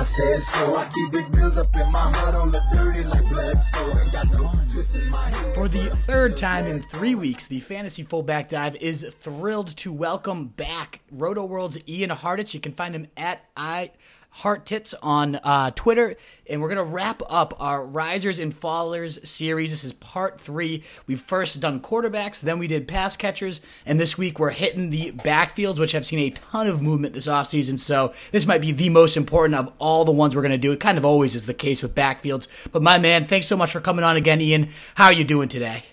I said so. I keep big bills up in my hood on the dirty like blood. So ain't got no twist in my head. For the third time in three weeks, the Fantasy Fullback Dive is thrilled to welcome back Rotoworld's Ian Hartitz. You can find him at I Hartitz on uh, Twitter, and we're gonna wrap up our Risers and Fallers series. This is part three. We've first done quarterbacks, then we did pass catchers, and this week we're hitting the backfields, which have seen a ton of movement this offseason. So this might be the most important of all the ones we're gonna do. It kind of always is the case with backfields. But my man, thanks so much for coming on again, Ian. How are you doing today?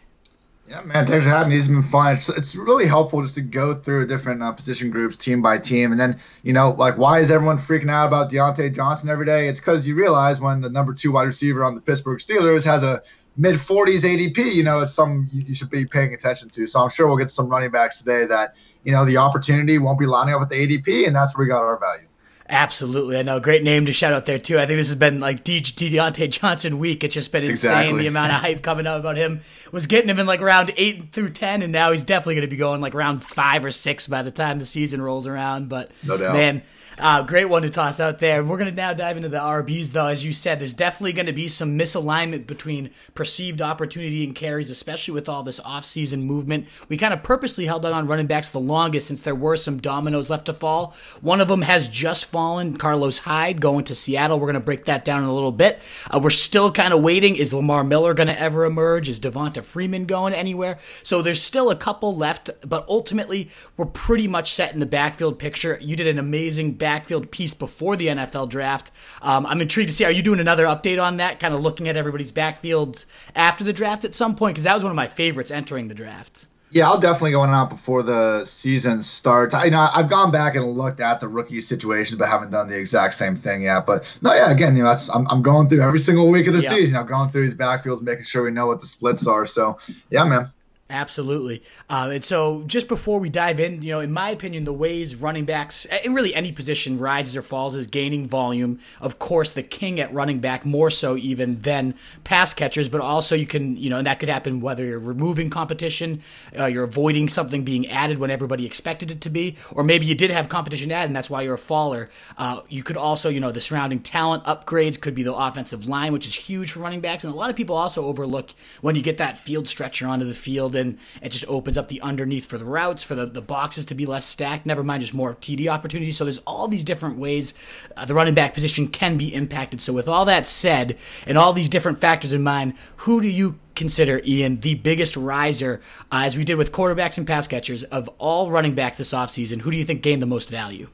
Yeah, man, thanks for having me. It's been fun. It's, it's really helpful just to go through different uh, position groups, team by team, and then you know, like, why is everyone freaking out about Diontae Johnson every day? It's because you realize when the number two wide receiver on the Pittsburgh Steelers has a mid 40s ADP, you know, it's some you should be paying attention to. So I'm sure we'll get some running backs today that you know the opportunity won't be lining up with the ADP, and that's where we got our value. Absolutely. I know. Great name to shout out there, too. I think this has been like De- Diontae Johnson week. It's just been insane Exactly. the amount of hype coming out about him. Was getting him in like round 8 through 10, and now he's definitely going to be going like round 5 or 6 by the time the season rolls around. But, No doubt. man, uh, great one to toss out there. We're going to now dive into the RBs, though. As you said, there's definitely going to be some misalignment between perceived opportunity and carries, especially with all this offseason movement. We kind of purposely held out on running backs the longest since there were some dominoes left to fall. One of them has just fallen, Carlos Hyde going to Seattle. We're going to break that down in a little bit. Uh, we're still kind of waiting. Is Lamar Miller going to ever emerge? Is Devonta Freeman going anywhere? So there's still a couple left, but ultimately, we're pretty much set in the backfield picture. You did an amazing backfield piece before the NFL draft. Um, I'm intrigued to see, are you doing another update on that, kind of looking at everybody's backfields after the draft at some point? Because that was one of my favorites entering the draft. Yeah, I'll definitely go in and out before the season starts. I you know I've gone back and looked at the rookie situations, but haven't done the exact same thing yet. But no, yeah, again, you know, that's, I'm, I'm going through every single week of the Yeah. season. I'm going through these backfields, making sure we know what the splits are. So yeah, man. Absolutely. Um, and so, just before we dive in, you know, in my opinion, the ways running backs, in really any position, rises or falls is gaining volume. Of course, the king at running back more so even than pass catchers, but also you can, you know, and that could happen whether you're removing competition, uh, you're avoiding something being added when everybody expected it to be, or maybe you did have competition added and that's why you're a faller. Uh, you could also, you know, the surrounding talent upgrades could be the offensive line, which is huge for running backs. And a lot of people also overlook when you get that field stretcher onto the field and it just opens up the underneath for the routes, for the, the boxes to be less stacked. Never mind just more TD opportunities. So there's all these different ways uh, the running back position can be impacted. So with all that said, and all these different factors in mind, who do you consider, Ian, the biggest riser, uh, as we did with quarterbacks and pass catchers, of all running backs this offseason? Who do you think gained the most value?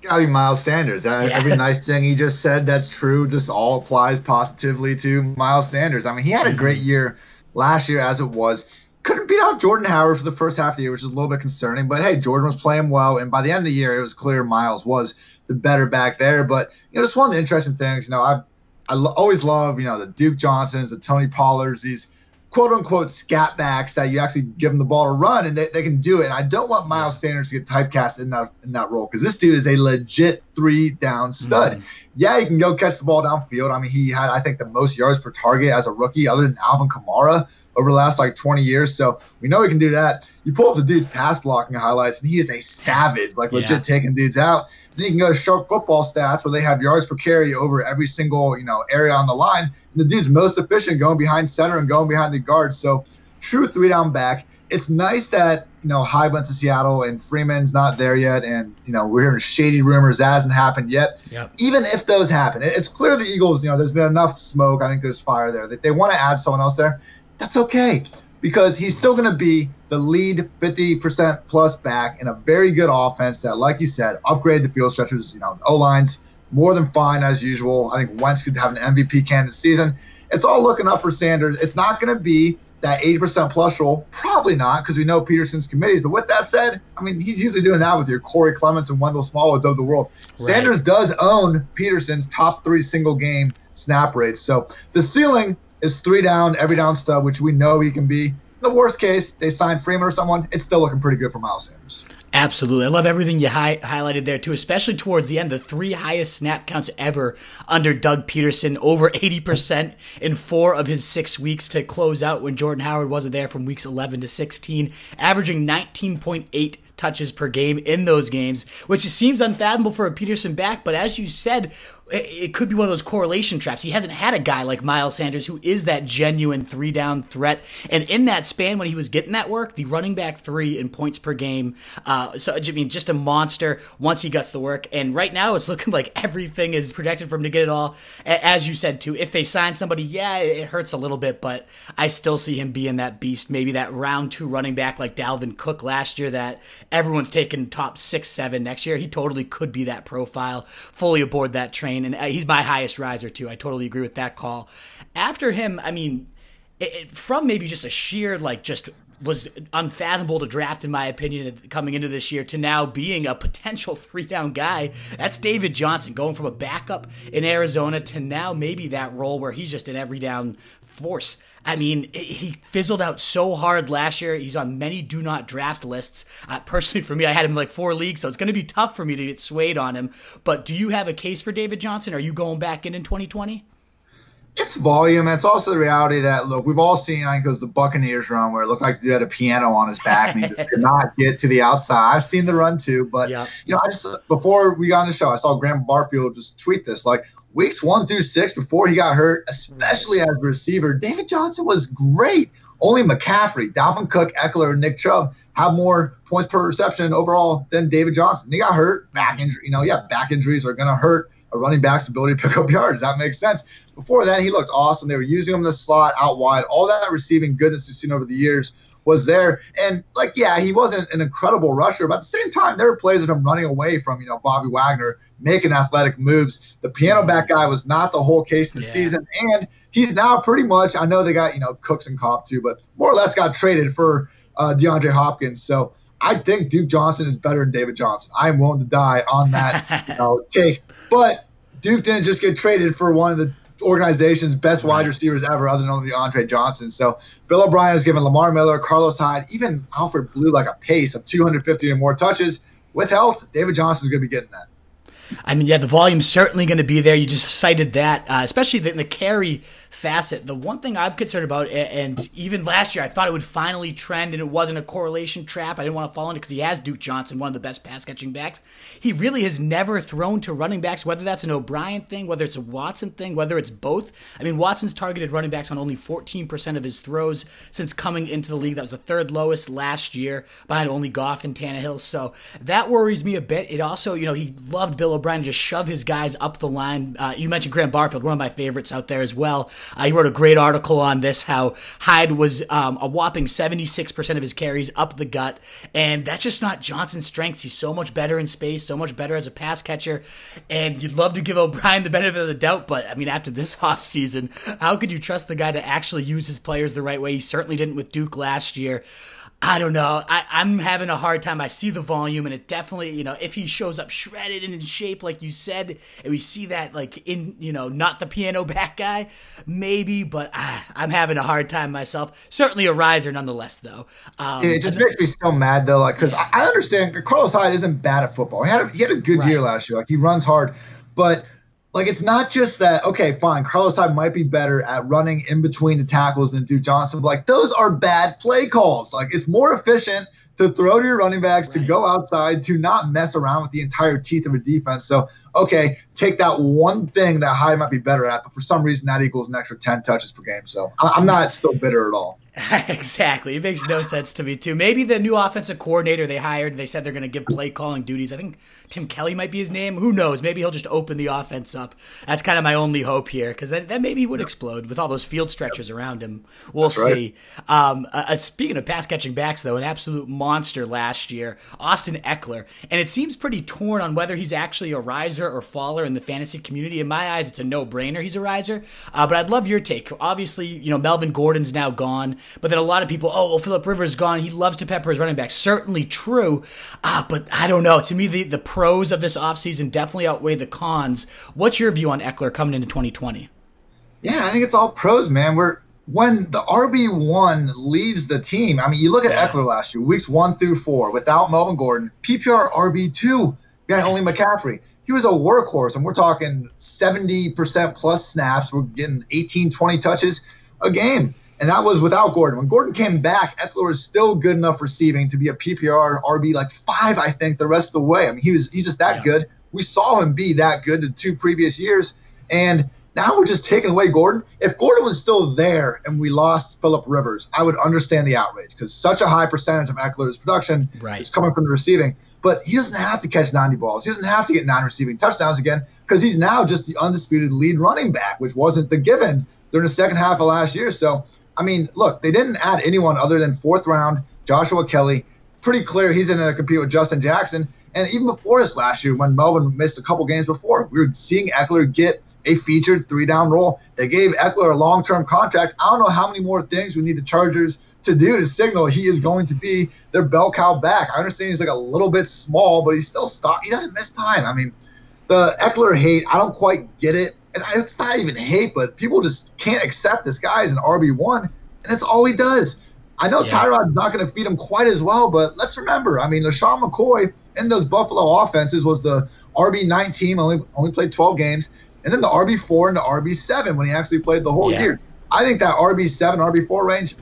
Gotta be Miles Sanders. Uh, Yeah. Every nice thing he just said, that's true. Just all applies positively to Miles Sanders. I mean, he had a great year last year as it was. Couldn't beat out Jordan Howard for the first half of the year, which is a little bit concerning. But hey, Jordan was playing well, and by the end of the year, it was clear Miles was the better back there. But you know, just one of the interesting things, you know, I I lo- always love you know the Duke Johnsons, the Tony Pollards, these quote unquote scat backs that you actually give them the ball to run and they, they can do it. And I don't want Miles Sanders to get typecast in that in that role because this dude is a legit three down stud. Mm-hmm. Yeah, he can go catch the ball downfield. I mean, he had I think the most yards per target as a rookie, other than Alvin Kamara over the last like 20 years. So we know he can do that. You pull up the dude's pass blocking highlights, and he is a savage, like legit Yeah. taking dudes out. Then you can go to sharp football stats where they have yards per carry over every single you know area on the line. And the dude's most efficient going behind center and going behind the guard. So true three down back. It's nice that you know Hyde went to Seattle and Freeman's not there yet, and you know we're hearing shady rumors that hasn't happened yet. Yep. Even if those happen, it's clear the Eagles. You know, there's been enough smoke. I think there's fire there. They, they want to add someone else there. That's okay because he's still going to be the lead 50% plus back in a very good offense that, like you said, upgraded the field stretchers. You know, O lines more than fine as usual. I think Wentz could have an MVP candidate season. it's all looking up for Sanders. It's not going to be that 80% plus role? Probably not, because we know Pederson's committees. But with that said, I mean, he's usually doing that with your Corey Clements and Wendell Smallwoods of the world. Right. Sanders does own Pederson's top three single game snap rates. So the ceiling is three down, every down stub, which we know he can be. the worst case, they sign Freeman or someone, it's still looking pretty good for Miles Sanders. Absolutely. I love everything you hi- highlighted there, too, especially towards the end. The three highest snap counts ever under Doug Pederson, over 80% in four of his six weeks to close out when Jordan Howard wasn't there from weeks 11 to 16, averaging 19.8 touches per game in those games, which seems unfathomable for a Pederson back. But as you said, it could be one of those correlation traps. He hasn't had a guy like Miles Sanders who is that genuine three down threat. And in that span when he was getting that work, the running back three in points per game. Uh, so, I mean, just a monster once he gets the work. And right now it's looking like everything is projected for him to get it all. As you said, too, if they sign somebody, yeah, it hurts a little bit, but I still see him being that beast. Maybe that round two running back like Dalvin Cook last year that everyone's taking top six, seven next year. He totally could be that profile, fully aboard that train and uh, he's my highest riser too. I totally agree with that call. After him, I mean, it, it, from maybe just a sheer like just was unfathomable to draft in my opinion coming into this year to now being a potential three down guy. That's David Johnson going from a backup in Arizona to now maybe that role where he's just an every down force. I mean, he fizzled out so hard last year. He's on many do not draft lists. Uh, personally, for me, I had him like four leagues, so it's going to be tough for me to get swayed on him. But do you have a case for David Johnson? Are you going back in in 2020? It's volume. It's also the reality that look, we've all seen. I think it was the Buccaneers run where it looked like he had a piano on his back and he just could not get to the outside. I've seen the run too, but yeah. you know, I just before we got on the show, I saw Graham Barfield just tweet this like weeks one through six before he got hurt, especially as a receiver, David Johnson was great. Only McCaffrey, Dalvin Cook, Ekeler, and Nick Chubb have more points per reception overall than David Johnson. He got hurt, back injury. You know, yeah, back injuries are going to hurt a running back's ability to pick up yards. That makes sense. Before that, he looked awesome. They were using him in the slot, out wide. All that receiving goodness we've seen over the years was there. And like, yeah, he wasn't an incredible rusher, but at the same time, there were plays of him running away from, you know, Bobby Wagner making athletic moves. The piano back guy was not the whole case in the yeah. season. And he's now pretty much, I know they got, you know, Cooks and Cobb too, but more or less got traded for uh, DeAndre Hopkins. So I think Duke Johnson is better than David Johnson. I'm willing to die on that you know, take. But Duke didn't just get traded for one of the organization's best wide receivers ever, other than only Andre Johnson. So Bill O'Brien has given Lamar Miller, Carlos Hyde, even Alfred Blue like a pace of 250 or more touches. With health, David Johnson is going to be getting that. I mean, yeah, the volume's certainly going to be there. You just cited that, uh, especially the, the carry facet. The one thing I'm concerned about, and even last year, I thought it would finally trend, and it wasn't a correlation trap. I didn't want to fall into because he has Duke Johnson, one of the best pass catching backs. He really has never thrown to running backs, whether that's an O'Brien thing, whether it's a Watson thing, whether it's both. I mean, Watson's targeted running backs on only 14% of his throws since coming into the league. That was the third lowest last year, behind only Goff and Tannehill. So that worries me a bit. It also, you know, he loved Bill O'Brien to just shove his guys up the line. Uh, you mentioned Graham Barfield, one of my favorites out there as well. Uh, he wrote a great article on this, how Hyde was um, a whopping 76% of his carries up the gut. And that's just not Johnson's strengths. He's so much better in space, so much better as a pass catcher. And you'd love to give O'Brien the benefit of the doubt, but I mean, after this offseason, how could you trust the guy to actually use his players the right way? He certainly didn't with Duke last year. I don't know. I, I'm having a hard time. I see the volume, and it definitely, you know, if he shows up shredded and in shape, like you said, and we see that, like, in, you know, not the piano back guy, maybe, but ah, I'm having a hard time myself. Certainly a riser nonetheless, though. Um, it just makes me so mad, though, like, because I, I, understand Carlos Hyde isn't bad at football. He had a, he had a good right. year last year. Like, he runs hard, but – like it's not just that okay fine carlos hyde might be better at running in between the tackles than duke johnson but like those are bad play calls like it's more efficient to throw to your running backs, right. to go outside, to not mess around with the entire teeth of a defense. So, okay, take that one thing that Hyde might be better at, but for some reason that equals an extra 10 touches per game. So I'm not still bitter at all. exactly. It makes no sense to me, too. Maybe the new offensive coordinator they hired, they said they're going to give play calling duties. I think Tim Kelly might be his name. Who knows? Maybe he'll just open the offense up. That's kind of my only hope here, because then, then maybe he would explode with all those field stretchers around him. We'll That's see. Right. Um, uh, uh, speaking of pass catching backs, though, an absolute monster last year, Austin Ekeler, And it seems pretty torn on whether he's actually a riser or faller in the fantasy community. In my eyes, it's a no brainer. He's a riser. Uh, but I'd love your take. Obviously, you know, Melvin Gordon's now gone, but then a lot of people, oh, well, Philip Rivers gone. He loves to pepper his running back. Certainly true. Uh, but I don't know. To me, the, the pros of this offseason definitely outweigh the cons. What's your view on Ekeler coming into 2020? Yeah, I think it's all pros, man. We're when the RB one leaves the team. I mean, you look at yeah. Ekeler last year, weeks one through four, without Melvin Gordon, PPR RB two behind only McCaffrey. He was a workhorse, and we're talking 70% plus snaps. We're getting 18, 20 touches a game. And that was without Gordon. When Gordon came back, Ekeler was still good enough receiving to be a PPR RB like five, I think, the rest of the way. I mean, he was he's just that yeah. good. We saw him be that good the two previous years. And now we're just taking away Gordon. If Gordon was still there and we lost Philip Rivers, I would understand the outrage because such a high percentage of Ekeler's production right. is coming from the receiving. But he doesn't have to catch 90 balls. He doesn't have to get nine receiving touchdowns again because he's now just the undisputed lead running back, which wasn't the given during the second half of last year. So, I mean, look, they didn't add anyone other than fourth round Joshua Kelly. Pretty clear he's going to compete with Justin Jackson. And even before this last year, when Melvin missed a couple games before, we were seeing Ekeler get a featured three down role. They gave Ekeler a long term contract. I don't know how many more things we need the Chargers to do to signal he is going to be their bell cow back. I understand he's like a little bit small, but he's still stop. He doesn't miss time. I mean, the Ekeler hate, I don't quite get it. It's not even hate, but people just can't accept this guy as an RB one, and that's all he does. I know yeah. Tyrod's not going to feed him quite as well, but let's remember, I mean, LeSean McCoy in those Buffalo offenses was the RB 19, only only played 12 games and then the RB four and the RB seven when he actually played the whole yeah. year. I think that RB seven, RB four range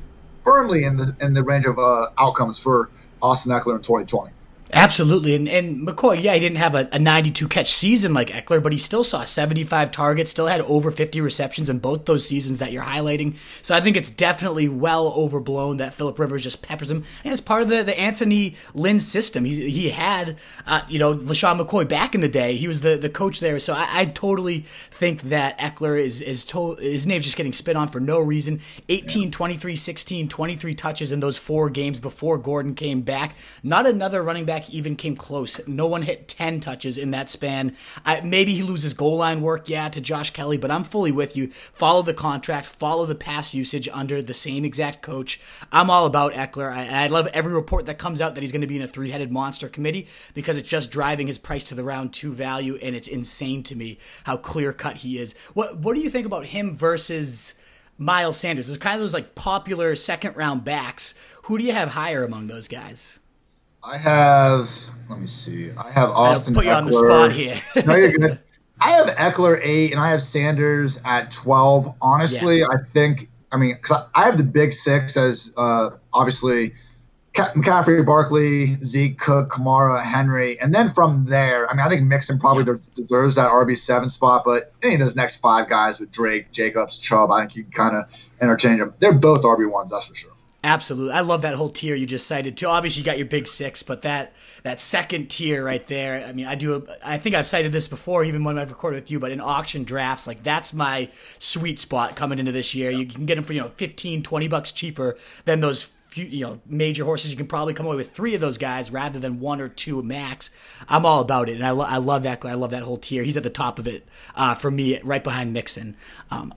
firmly in the in the range of uh, outcomes for Austin Ekeler in 2020. Absolutely. And, and McCoy, yeah, he didn't have a, a 92 catch season like Ekeler, but he still saw 75 targets, still had over 50 receptions in both those seasons that you're highlighting. So I think it's definitely well overblown that Philip Rivers just peppers him. And it's part of the, the Anthony Lynn system. He, he had, uh, you know, LeSean McCoy back in the day. He was the, the coach there. So I, I totally think that Ekeler is, is to, his name's just getting spit on for no reason. 18, 23, 16, 23 touches in those four games before Gordon came back. Not another running back even came close. No one hit 10 touches in that span. I, maybe he loses goal line work, yeah, to Josh Kelly, but I'm fully with you. Follow the contract, follow the pass usage under the same exact coach. I'm all about Ekeler. I, I love every report that comes out that he's going to be in a three headed monster committee because it's just driving his price to the round two value, and it's insane to me how clear cut he is. What, what do you think about him versus. Miles Sanders. There's kind of those like popular second round backs. Who do you have higher among those guys? I have. Let me see. I have Austin. I'll put you Ekeler. on the spot here. no, you're good. I have Ekeler eight, and I have Sanders at twelve. Honestly, yeah. I think. I mean, because I, I, have the big six as uh, obviously McCaffrey, Barkley, Zeke, Cook, Kamara, Henry, and then from there, I mean, I think Mixon probably deserves that RB seven spot. But any of those next five guys with Drake, Jacobs, Chubb, I think you can kind of interchange them. They're both RB ones, that's for sure. Absolutely, I love that whole tier you just cited too. Obviously, you got your big six, but that that second tier right there. I mean, I do. I think I've cited this before, even when I've recorded with you. But in auction drafts, like that's my sweet spot coming into this year. You can get them for you know 15, 20 bucks cheaper than those few, you know major horses. You can probably come away with three of those guys rather than one or two max. I'm all about it, and I, lo- I love that. I love that whole tier. He's at the top of it uh, for me, right behind Mixon. Um,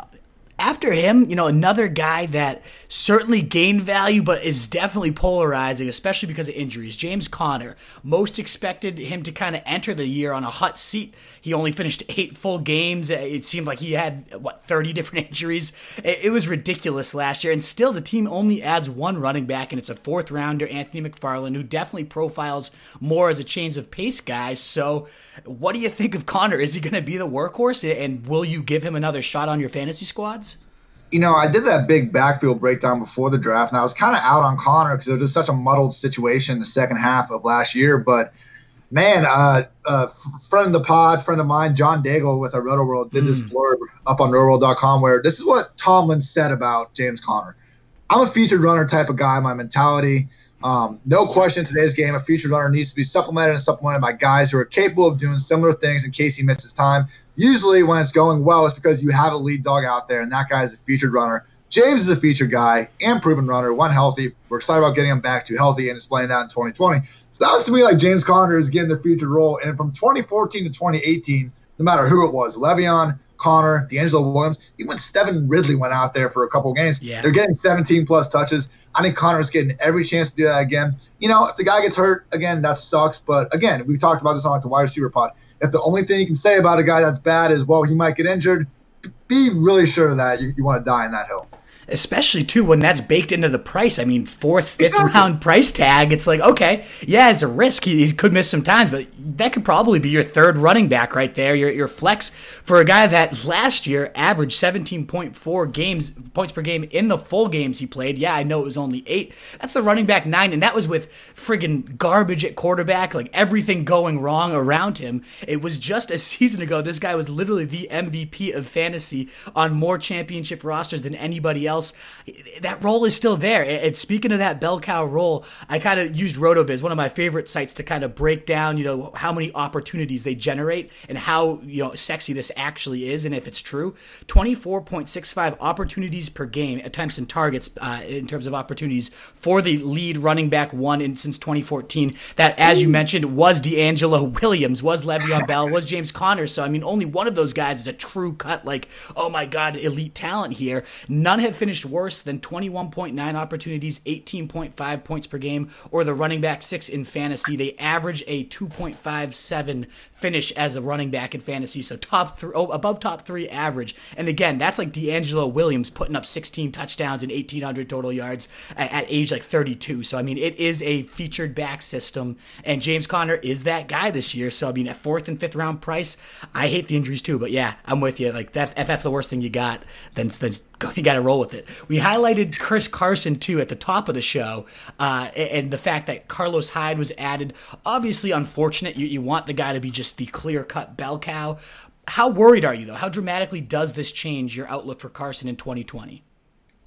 after him, you know, another guy that certainly gained value, but is definitely polarizing, especially because of injuries. James Conner. Most expected him to kind of enter the year on a hot seat. He only finished eight full games. It seemed like he had, what, 30 different injuries. It, was ridiculous last year. And still, the team only adds one running back, and it's a fourth rounder, Anthony McFarland, who definitely profiles more as a change of pace guy. So, what do you think of Conner? Is he going to be the workhorse, and will you give him another shot on your fantasy squads? you know, I did that big backfield breakdown before the draft, and I was kind of out on Conner because it was just such a muddled situation the second half of last year. But man, uh, uh, friend of the pod, friend of mine, John Daigle with our Rotoworld did this mm. blurb up on Rotoworld.com where this is what Tomlin said about James Conner. I'm a featured runner type of guy. My mentality, um, no question, today's game, a featured runner needs to be supplemented and supplemented by guys who are capable of doing similar things in case he misses time. Usually, when it's going well, it's because you have a lead dog out there, and that guy is a featured runner. James is a featured guy and proven runner, one healthy. We're excited about getting him back to healthy and displaying that in 2020. Sounds to me like James Conner is getting the featured role. And from 2014 to 2018, no matter who it was, Le'Veon, Conner, DeAngelo Williams, even when Stevan Ridley went out there for a couple games, Yeah. they're getting 17 plus touches. I think Conner's getting every chance to do that again. You know, if the guy gets hurt again, that sucks. But again, we've talked about this on like the wide receiver pod. If the only thing you can say about a guy that's bad is, well, he might get injured, be really sure that you, you want to die in that hill. Especially too when that's baked into the price. I mean, fourth, fifth Exactly. round price tag. It's like okay, yeah, it's a risk. He, he could miss some times, but that could probably be your third running back right there. Your your flex for a guy that last year averaged seventeen point four games points per game in the full games he played. Yeah, I know it was only eight. That's the running back nine, and that was with friggin' garbage at quarterback, like everything going wrong around him. It was just a season ago. This guy was literally the MVP of fantasy on more championship rosters than anybody else. That role is still there. And speaking of that bell cow role, I kind of used RotoViz, one of my favorite sites, to kind of break down, you know, how many opportunities they generate and how you know sexy this actually is, and if it's true. Twenty four point six five opportunities per game, attempts and targets uh, in terms of opportunities for the lead running back one in since 2014. That, as you mentioned, was DeAngelo Williams, was Le'Veon Bell, was James Conner. So I mean, only one of those guys is a true cut. Like, oh my God, elite talent here. None have finished worse than 21.9 opportunities, 18.5 points per game, or the running back six in fantasy. They average a 2.57 finish as a running back in fantasy. So top three, oh, above top three average. And again, that's like DeAngelo Williams putting up 16 touchdowns and 1,800 total yards at, at age like 32. So I mean, it is a featured back system, and James Conner is that guy this year. So I mean, at fourth and fifth round price, I hate the injuries too. But yeah, I'm with you. Like that, if that's the worst thing you got, then then you got to roll with it. We highlighted Chris Carson too at the top of the show, uh, and the fact that Carlos Hyde was added. Obviously, unfortunate. You, you want the guy to be just the clear cut bell cow. How worried are you though? How dramatically does this change your outlook for Carson in 2020?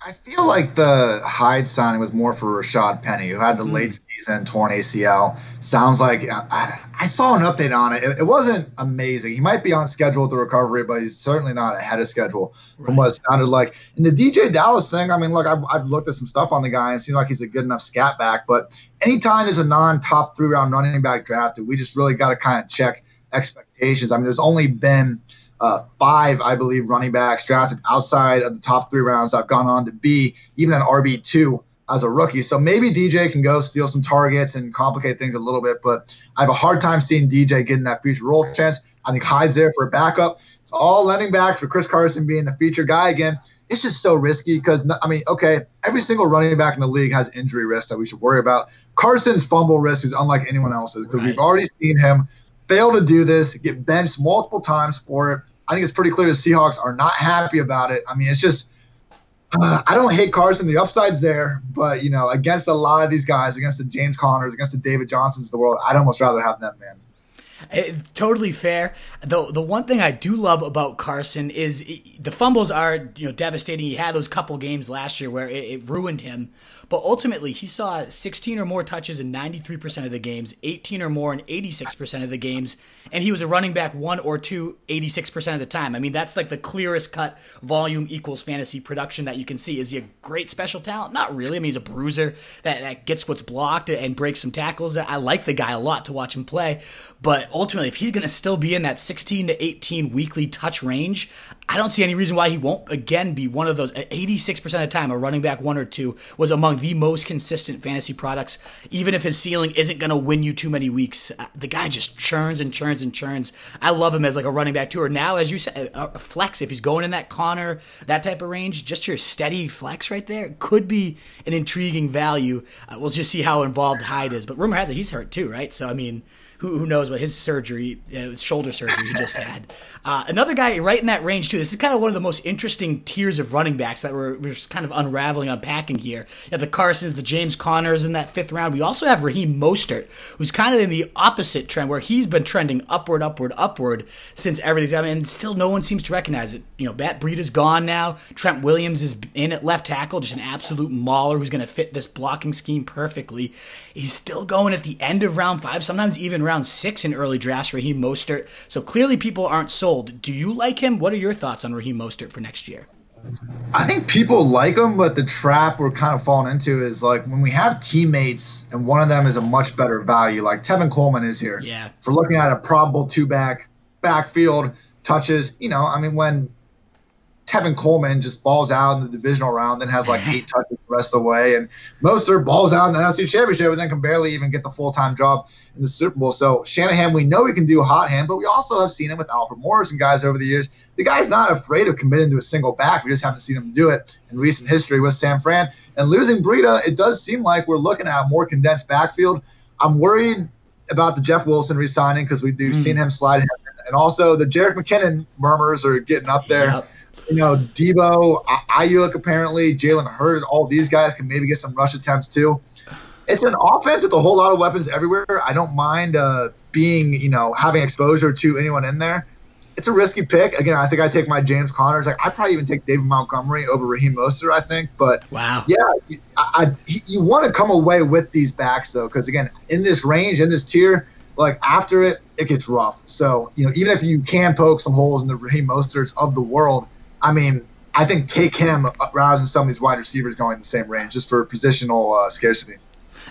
I feel like the Hyde signing was more for Rashaad Penny, who had the hmm. late season torn ACL. Sounds like uh, I, I saw an update on it. it. It wasn't amazing. He might be on schedule with the recovery, but he's certainly not ahead of schedule from what it sounded like. And the DeeJay Dallas thing, I mean, look, I've, I've looked at some stuff on the guy and it seems like he's a good enough scat back. But anytime there's a non top three round running back drafted, we just really got to kind of check expectations. I mean, there's only been uh, five, I believe, running backs drafted outside of the top three rounds. I've gone on to be even an RB two as a rookie. So maybe DeeJay can go steal some targets and complicate things a little bit. But I have a hard time seeing DeeJay getting that future role chance. I think Hyde's there for a backup. It's all lending back for Chris Carson being the feature guy again. It's just so risky because I mean, okay, every single running back in the league has injury risk that we should worry about. Carson's fumble risk is unlike anyone else's because Right. we've already seen him fail to do this, get benched multiple times for it. I think it's pretty clear the Seahawks are not happy about it. I mean, it's just uh, I don't hate Carson. The upside's there, but you know, against a lot of these guys, against the James Conners, against the David Johnsons of the world, I'd almost rather have them, man. It, totally fair. The the one thing I do love about Carson is i the fumbles are you know devastating. He had those couple games last year where it, it ruined him, but ultimately he saw 16 or more touches in 93% of the games, 18 or more in 86% of the games, and he was a running back one or two 86% of the time. I mean that's like the clearest cut volume equals fantasy production that you can see. Is he a great special talent? Not really. I mean he's a bruiser that, that gets what's blocked and breaks some tackles. I like the guy a lot to watch him play, but ultimately, if he's going to still be in that 16 to 18 weekly touch range, I don't see any reason why he won't again be one of those. 86% of the time, a running back one or two was among the most consistent fantasy products. Even if his ceiling isn't going to win you too many weeks, uh, the guy just churns and churns and churns. I love him as like a running back two, Or now, as you said, a a flex. If he's going in that Conner, that type of range, just your steady flex right there could be an intriguing value. Uh, we'll just see how involved Hyde is. But rumor has it he's hurt too, right? So I mean who, who knows what his surgery, uh, shoulder surgery he just had. Uh, another guy right in that range too. This is kind of one of the most interesting tiers of running backs that we're, we're kind of unraveling, unpacking here. You have the Carsons, the James Conners in that fifth round. We also have Raheem Mostert, who's kind of in the opposite trend, where he's been trending upward, upward, upward since everything's happened, and still no one seems to recognize it. You know, Matt Breida is gone now. Trent Williams is in at left tackle, just an absolute mauler who's going to fit this blocking scheme perfectly. He's still going at the end of round five, sometimes even round six in early drafts. Raheem Mostert. So clearly, people aren't sold. Do you like him? What are your thoughts on Raheem Mostert for next year? I think people like him, but the trap we're kind of falling into is like when we have teammates and one of them is a much better value, like Tevin Coleman is here. Yeah. For looking at a probable two back backfield touches. You know, I mean, when Tevin Coleman just balls out in the divisional round and has like eight touches the rest of the way. And Mostert balls out in the NFC Championship and then can barely even get the full time job in the Super Bowl. So Shanahan, we know he can do hot hand, but we also have seen him with Alfred Morris and guys over the years. The guy's not afraid of committing to a single back. We just haven't seen him do it in recent history with San Fran. And losing Breida, it does seem like we're looking at a more condensed backfield. I'm worried about the Jeff Wilson resigning because we've mm. seen him slide. And also the Jerick McKinnon murmurs are getting up there. Yep you know, Deebo, Aiyuk, apparently, Jalen Hurd, all these guys can maybe get some rush attempts too. It's an offense with a whole lot of weapons everywhere. I don't mind uh, being, you know, having exposure to anyone in there. It's a risky pick. Again, I think I take my James Conners. Like I probably even take David Montgomery over Raheem Mostert. I think, but wow, yeah, I, I, you want to come away with these backs though, because again, in this range, in this tier, like after it, it gets rough. So you know, even if you can poke some holes in the Raheem Mosterts of the world, I mean, I think take him rather than some of these wide receivers going in the same range just for positional uh, scarcity.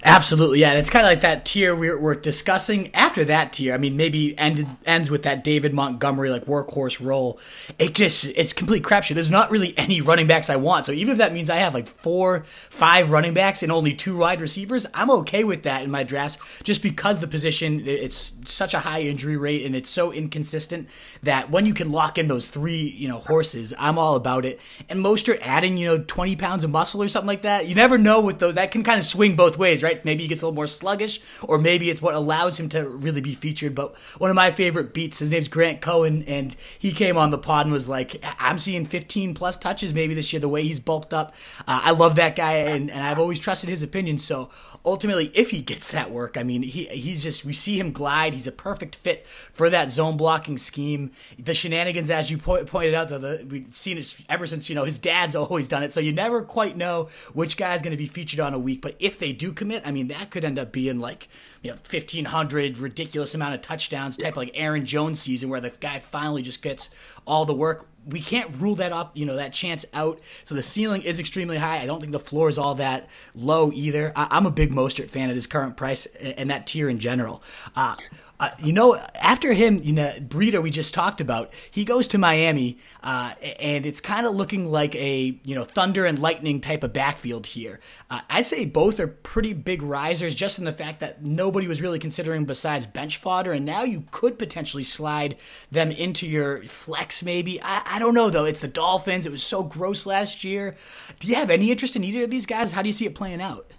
Absolutely, yeah. It's kind of like that tier we're, we're discussing. After that tier, I mean, maybe ended ends with that David Montgomery like workhorse role. It just it's complete crapshoot. There's not really any running backs I want. So even if that means I have like four, five running backs and only two wide receivers, I'm okay with that in my drafts. Just because the position it's such a high injury rate and it's so inconsistent that when you can lock in those three, you know, horses, I'm all about it. And Mostert adding, you know, 20 pounds of muscle or something like that, you never know with those. That can kind of swing both ways, right? right? Maybe he gets a little more sluggish, or maybe it's what allows him to really be featured. But one of my favorite beats, his name's Grant Cohn, and he came on the pod and was like, I'm seeing 15 plus touches maybe this year, the way he's bulked up. Uh, I love that guy, and, and I've always trusted his opinion. So ultimately, if he gets that work, I mean, he he's just we see him glide. He's a perfect fit for that zone blocking scheme. The Shanahans, as you po- pointed out, though, the, we've seen it ever since you know his dad's always done it. So you never quite know which guy's going to be featured on a week. But if they do commit, I mean, that could end up being like you know, 1,500 ridiculous amount of touchdowns type like Aaron Jones season where the guy finally just gets all the work. We can't rule that up, you know, that chance out. So the ceiling is extremely high. I don't think the floor is all that low either. I- am a big Mostert fan at his current price and that tier in general. Uh, uh, you know, after him, you know, Breida we just talked about, he goes to Miami, uh, and it's kind of looking like a you know thunder and lightning type of backfield here. Uh, I'd say both are pretty big risers, just in the fact that nobody was really considering besides bench fodder, and now you could potentially slide them into your flex, maybe. I, I don't know though. It's the Dolphins. It was so gross last year. Do you have any interest in either of these guys? How do you see it playing out?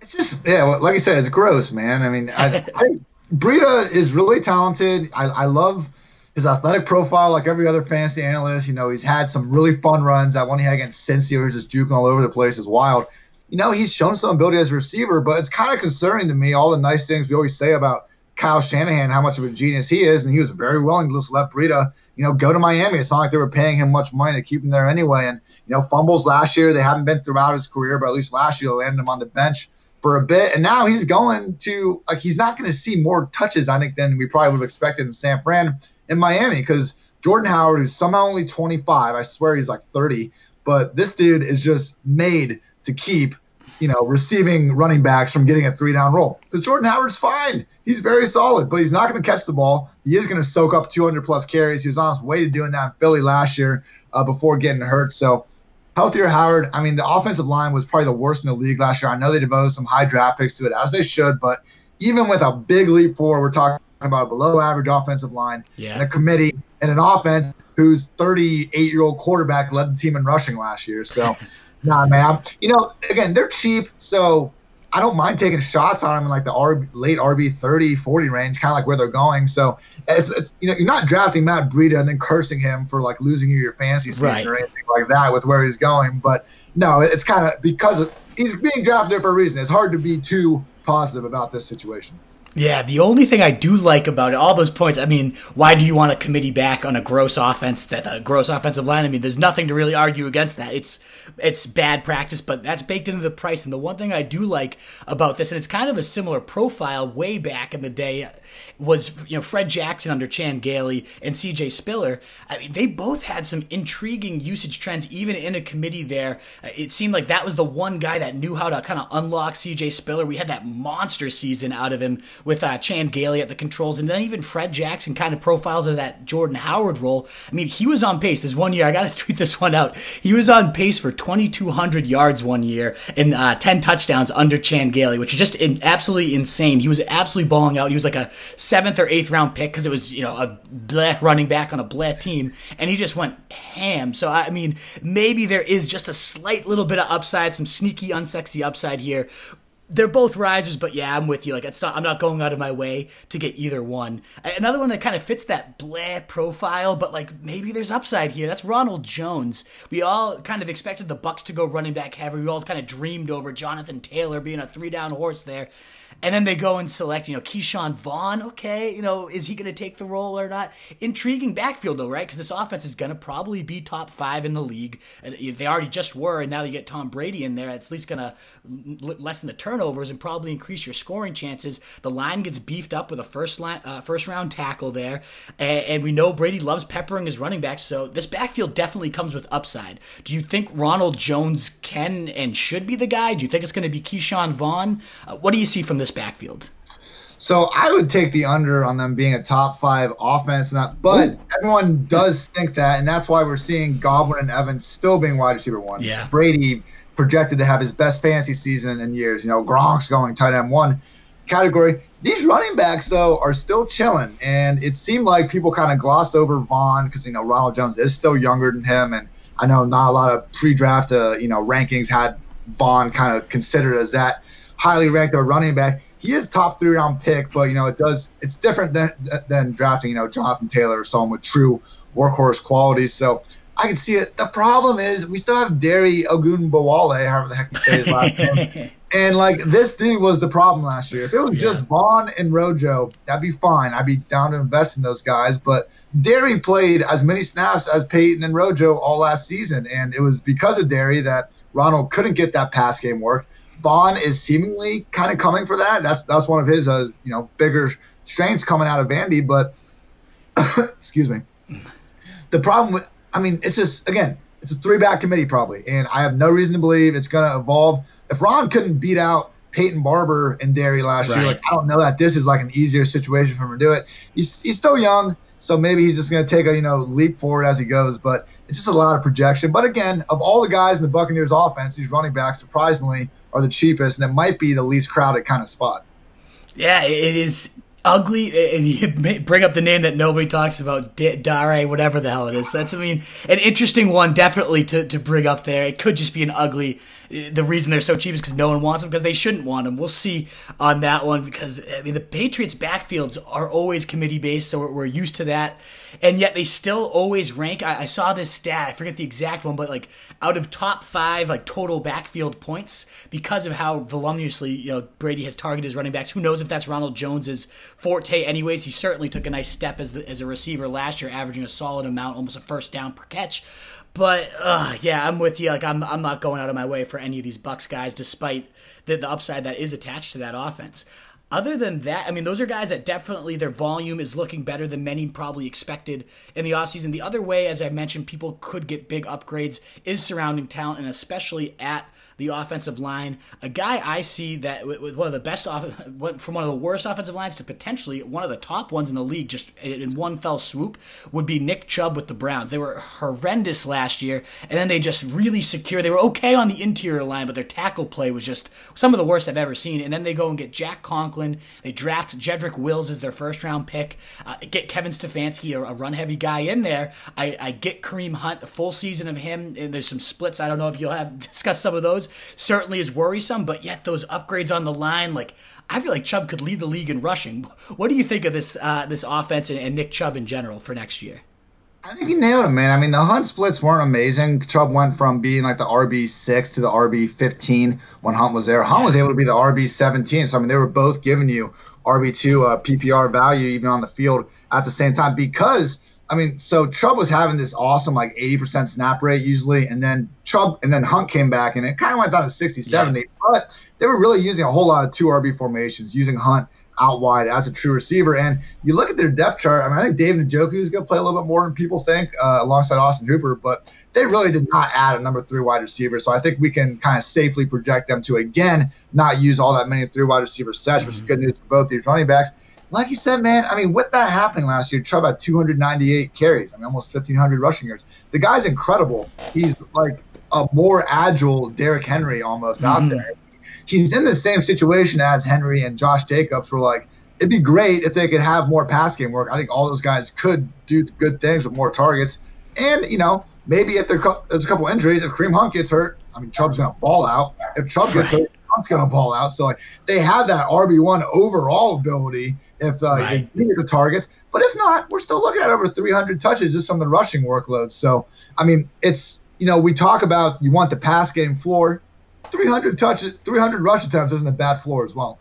It's just yeah, like I said, it's gross, man. I mean, I, I Breida is really talented. I, I love his athletic profile, like every other fantasy analyst. You know, he's had some really fun runs. That one he had against Cincy, who's just juking all over the place, is wild. You know, he's shown some ability as a receiver, but it's kind of concerning to me all the nice things we always say about Kyle Shanahan, how much of a genius he is, and he was very willing to just let Breida, you know, go to Miami. It's not like they were paying him much money to keep him there anyway. And you know, fumbles last year, they haven't been throughout his career, but at least last year they landed him on the bench for a bit, and now he's going to he's not going to see more touches, I think, than we probably would have expected in San Fran in Miami because Jordan Howard is somehow only 25. I swear he's like 30, but this dude is just made to keep you know receiving running backs from getting a three down roll because Jordan Howard's fine. He's very solid, but he's not going to catch the ball. He is going to soak up 200 plus carries. He was on his way to doing that in Philly last year uh, before getting hurt. So healthier Howard. I mean, the offensive line was probably the worst in the league last year. I know they devoted some high draft picks to it, as they should, but even with a big leap forward, we're talking about a below average offensive line yeah. and a committee and an offense whose 38 year old quarterback led the team in rushing last year. So, nah, man. You know, again, they're cheap. So I don't mind taking shots on them in like the RB, late RB 30, 40 range, kind of like where they're going. So it's, it's, you know, you're not drafting Matt Breida and then cursing him for like losing you your fantasy season right. or anything like that with where he's going. But no, it's kind of because of, he's being drafted there for a reason. It's hard to be too positive about this situation. Yeah, the only thing I do like about it, all those points, I mean, why do you want a committee back on a gross offense that a gross offensive line? I mean, there's nothing to really argue against that. It's it's bad practice, but that's baked into the price. And the one thing I do like about this, and it's kind of a similar profile way back in the day, was you know Fred Jackson under Chan Gailey and C.J. Spiller. I mean, they both had some intriguing usage trends, even in a committee. There, it seemed like that was the one guy that knew how to kind of unlock C.J. Spiller. We had that monster season out of him with uh, Chan Gailey at the controls, and then even Fred Jackson kind of profiles of that Jordan Howard role. I mean, he was on pace. This one year, I got to tweet this one out. He was on pace for 2,200 yards one year and uh, 10 touchdowns under Chan Gailey, which is just in, absolutely insane. He was absolutely balling out. He was like a seventh or eighth round pick because it was you know a black running back on a black team, and he just went ham. So I mean, maybe there is just a slight little bit of upside, some sneaky, unsexy upside here they're both risers, but yeah, I'm with you. Like it's not, I'm not going out of my way to get either one. Another one that kind of fits that blah profile, but like maybe there's upside here. That's Ronald Jones. We all kind of expected the Bucs to go running back heavy. We all kind of dreamed over Jonathan Taylor being a three down horse there. And then they go and select, you know, Ke'Shawn Vaughn. Okay, you know, is he going to take the role or not? Intriguing backfield though, right? Because this offense is going to probably be top five in the league. They already just were, and now you get Tom Brady in there. It's at least going to lessen the turnovers and probably increase your scoring chances. The line gets beefed up with a first line, uh, first round tackle there, and, and we know Brady loves peppering his running backs. So this backfield definitely comes with upside. Do you think Ronald Jones can and should be the guy? Do you think it's going to be Ke'Shawn Vaughn? Uh, what do you see from this backfield? So I would take the under on them being a top five offense, not, but Ooh. everyone does think that, and that's why we're seeing Godwin and Evans still being wide receiver ones. Yeah. Brady projected to have his best fantasy season in years. You know, Gronk's going tight end one category. These running backs though are still chilling, and it seemed like people kind of glossed over Vaughn because you know Ronald Jones is still younger than him, and I know not a lot of pre-draft uh, you know rankings had Vaughn kind of considered as that highly ranked a running back. He is top three round pick, but you know it does it's different than than drafting you know Jonathan Taylor or someone with true workhorse qualities. So I can see it. The problem is we still have Dare Ogunbowale, however the heck you say his last name. And like this dude was the problem last year. If it was yeah. just Vaughn and Rojo, that'd be fine. I'd be down to invest in those guys. But Dare played as many snaps as Peyton and Rojo all last season, and it was because of Dare that Ronald couldn't get that pass game work. Vaughn is seemingly kind of coming for that. That's that's one of his uh, you know bigger strengths coming out of Vandy. But excuse me, the problem with I mean it's just again it's a three back committee probably, and I have no reason to believe it's going to evolve. If Ron couldn't beat out Peyton Barber and Dare last right. year, like I don't know that this is like an easier situation for him to do it. He's he's still young, so maybe he's just going to take a you know leap forward as he goes. But it's just a lot of projection. But again, of all the guys in the Buccaneers offense, these running backs surprisingly are the cheapest, and it might be the least crowded kind of spot. Yeah, it is ugly and you bring up the name that nobody talks about dare whatever the hell it is. That's i mean an interesting one definitely to, to bring up there. It could just be an ugly eh, the reason they're so cheap is because no one wants them because they shouldn't want them we'll see on that one because i mean the patriots backfields are always committee based so we're, we're used to that and yet they still always rank. I, I, saw this stat, I forget the exact one, but like out of top five like total backfield points because of how voluminously you know Brady has targeted his running backs. Who knows if that's Ronald Jones's forte? Anyways, he certainly took a nice step as the, as a receiver last year, averaging a solid amount, almost a first down per catch. But uh, yeah, I'm with you. Like I'm, I'm not going out of my way for any of these Bucs guys, despite the, the upside that is attached to that offense. Other than that, I mean, those are guys that definitely their volume is looking better than many probably expected in the offseason. The other way, as I mentioned, people could get big upgrades is surrounding talent, and especially at the offensive line. A guy I see that with one of the best off, from one of the worst offensive lines to potentially one of the top ones in the league, just in one fell swoop, would be Nick Chubb with the Browns. They were horrendous last year, and then they just really secure. They were okay on the interior line, but their tackle play was just some of the worst I've ever seen. And then they go and get Jack Conklin. They draft Jedrick Wills as their first round pick. Uh, get Kevin Stefanski, a, a run heavy guy, in there. I, I get Kareem Hunt, a full season of him, and there's some splits. I don't know if you'll have discuss some of those certainly is worrisome, but yet those upgrades on the line, like I feel like Chubb could lead the league in rushing. What do you think of this uh, this offense and, and Nick Chubb in general for next year? I think he nailed it, man. I mean, the Hunt splits weren't amazing. Chubb went from being like the RB six to the RB fifteen when Hunt was there. Hunt was able to be the RB seventeen. So I mean, they were both giving you RB two uh, PPR value even on the field at the same time because I mean, so Chubb was having this awesome like 80% snap rate usually, and then Chubb and then Hunt came back and it kind of went down to 60, 70. Yeah. But they were really using a whole lot of two RB formations, using Hunt out wide as a true receiver. And you look at their depth chart. I mean, I think David Njoku is going to play a little bit more than people think, uh, alongside Austin Hooper, but they really did not add a number three wide receiver. So I think we can kind of safely project them to again not use all that many three wide receiver sets, which is good news for both these running backs. Like you said, man, I mean, with that happening last year, Chubb had 298 carries. I mean, almost 1,500 rushing yards. The guy's incredible. He's like a more agile Derrick Henry almost mm-hmm. out there. He's in the same situation as Henry and Josh Jacobs, were like it'd be great if they could have more pass game work. I think all those guys could do good things with more targets. And, you know, maybe if there's a couple injuries, if Kareem Hunt gets hurt, I mean, Chubb's going to ball out. If Chubb gets hurt, Hunt's going to ball out. So like, they have that RB1 overall ability if uh, right. the targets. But if not, we're still looking at over 300 touches just from the rushing workload. So, I mean, it's, you know, we talk about you want the pass game floor. 300 touches, 300 rush attempts isn't a bad floor as well.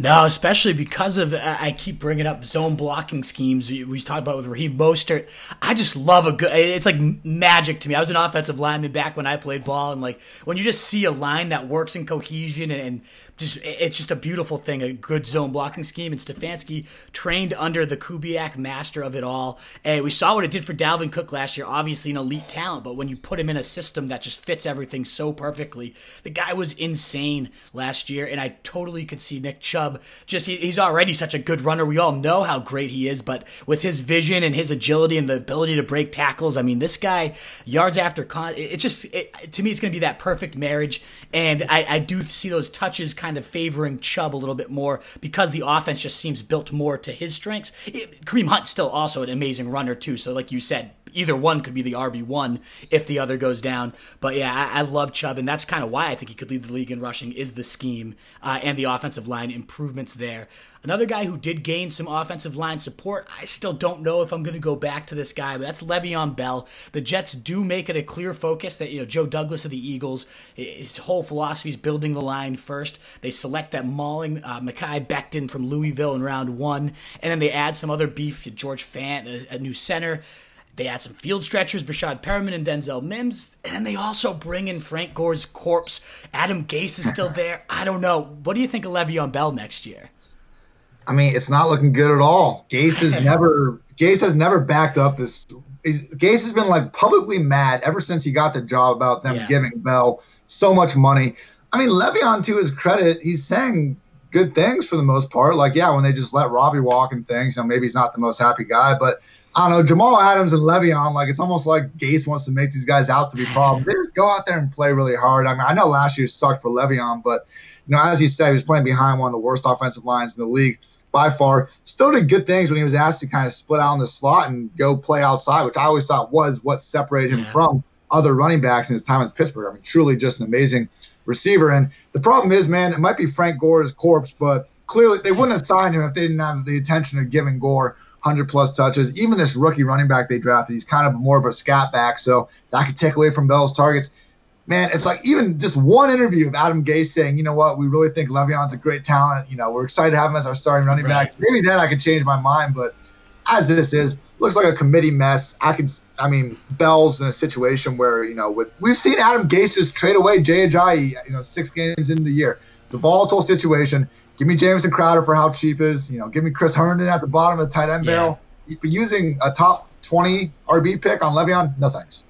No, especially because of I keep bringing up zone blocking schemes. We, we talked about with Raheem Mostert. I just love a good. It's like magic to me. I was an offensive lineman back when I played ball, and like when you just see a line that works in cohesion and, and just it's just a beautiful thing, a good zone blocking scheme. And Stefanski trained under the Kubiak master of it all. And we saw what it did for Dalvin Cook last year. Obviously, an elite talent, but when you put him in a system that just fits everything so perfectly, the guy was insane last year. And I totally could see Nick Chubb. Just he, he's already such a good runner. We all know how great he is, but with his vision and his agility and the ability to break tackles, I mean, this guy yards after con. It's just it, to me, it's going to be that perfect marriage. And I, I do see those touches kind kind of favoring Chubb a little bit more because the offense just seems built more to his strengths. It, Kareem Hunt's still also an amazing runner too. So like you said, either one could be the RB one if the other goes down. But yeah, I, I love Chubb, and that's kind of why I think he could lead the league in rushing is the scheme uh, and the offensive line improvements there. Another guy who did gain some offensive line support, I still don't know if I'm going to go back to this guy, but that's Le'Veon Bell. The Jets do make it a clear focus that, you know, Joe Douglas of the Eagles, his whole philosophy is building the line first. They select that mauling uh, Mekhi Becton from Louisville in round one, and then they add some other beef, George Fant, a, a new center. They add some field stretchers, Breshad Perriman and Denzel Mims, and they also bring in Frank Gore's corpse. Adam Gase is still there. I don't know. What do you think of Le'Veon Bell next year? I mean, it's not looking good at all. Gase has never Gase has never backed up this. Gase has been like publicly mad ever since he got the job about them yeah. giving Bell so much money. I mean, Le'Veon, to his credit, he's saying good things for the most part. Like, yeah, when they just let Robbie walk and things, you know, maybe he's not the most happy guy, but I don't know, Jamal Adams and Le'Veon, like it's almost like Gase wants to make these guys out to be problems. They just go out there and play really hard. I mean, I know last year sucked for Le'Veon, but you know, as you said, he was playing behind one of the worst offensive lines in the league by far. Still did good things when he was asked to kind of split out in the slot and go play outside, which I always thought was what separated him yeah. from other running backs in his time in Pittsburgh. I mean, truly just an amazing receiver. And the problem is, man, it might be Frank Gore's corpse, but clearly they wouldn't have signed him if they didn't have the intention of giving Gore 100 plus touches. Even this rookie running back they drafted, he's kind of more of a scat back, so that could take away from Bell's targets man, it's like even just one interview of Adam Gase saying, you know what, we really think Le'Veon's a great talent. You know, we're excited to have him as our starting running right. back. Maybe then I could change my mind, but as this is, looks like a committee mess. I can, I mean, Bell's in a situation where you know, with we've seen Adam Gase just trade away Jay Ajayi, you know, six games in the year. It's a volatile situation. Give me Jamison Crowder for how cheap is. You know, give me Chris Herndon at the bottom of the tight end yeah. barrel. Using a top 20 RB pick on Le'Veon, no thanks.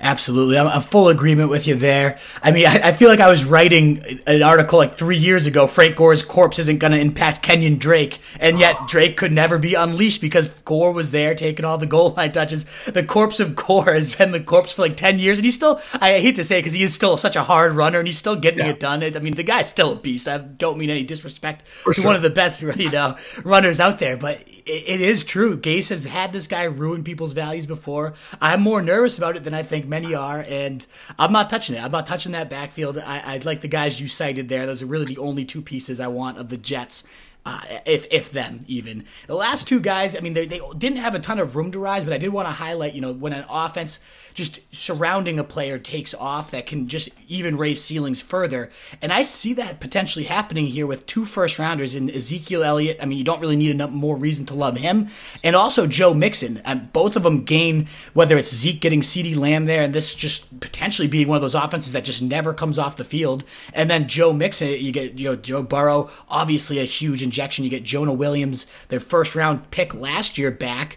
Absolutely. I'm, I'm full agreement with you there. I mean, I, I, feel like I was writing an article like three years ago Frank Gore's corpse isn't going to impact Kenyon Drake. And yet Drake could never be unleashed because Gore was there taking all the goal line touches. The corpse of Gore has been the corpse for like 10 years. And he's still, I hate to say it because he is still such a hard runner and he's still getting yeah. it done. I mean, the guy's still a beast. I don't mean any disrespect for to sure. one of the best, you know, runners out there. But it is true. Gase has had this guy ruin people's values before. I'm more nervous about it than I think many are, and I'm not touching it. I'm not touching that backfield. I, I like the guys you cited there. Those are really the only two pieces I want of the Jets. Uh, if if them even the last two guys, I mean, they, they didn't have a ton of room to rise, but I did want to highlight, you know, when an offense just surrounding a player takes off that can just even raise ceilings further. And I see that potentially happening here with two first rounders in Ezekiel Elliott. I mean, you don't really need enough more reason to love him, and also Joe Mixon. And both of them gain whether it's Zeke getting CeeDee Lamb there, and this just potentially being one of those offenses that just never comes off the field. And then Joe Mixon, you get you know Joe Burrow, obviously a huge injection. You get Jonah Williams, their first round pick last year back.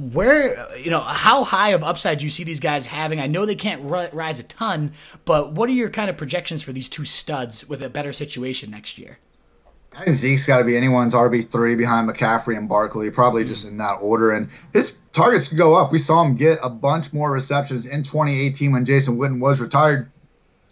Where you know how high of upside do you see these guys having? I know they can't rise a ton, but what are your kind of projections for these two studs with a better situation next year? I think Zeke's got to be anyone's RB three behind McCaffrey and Barkley, probably just in that order. And his targets could go up. We saw him get a bunch more receptions in 2018 when Jason Witten was retired,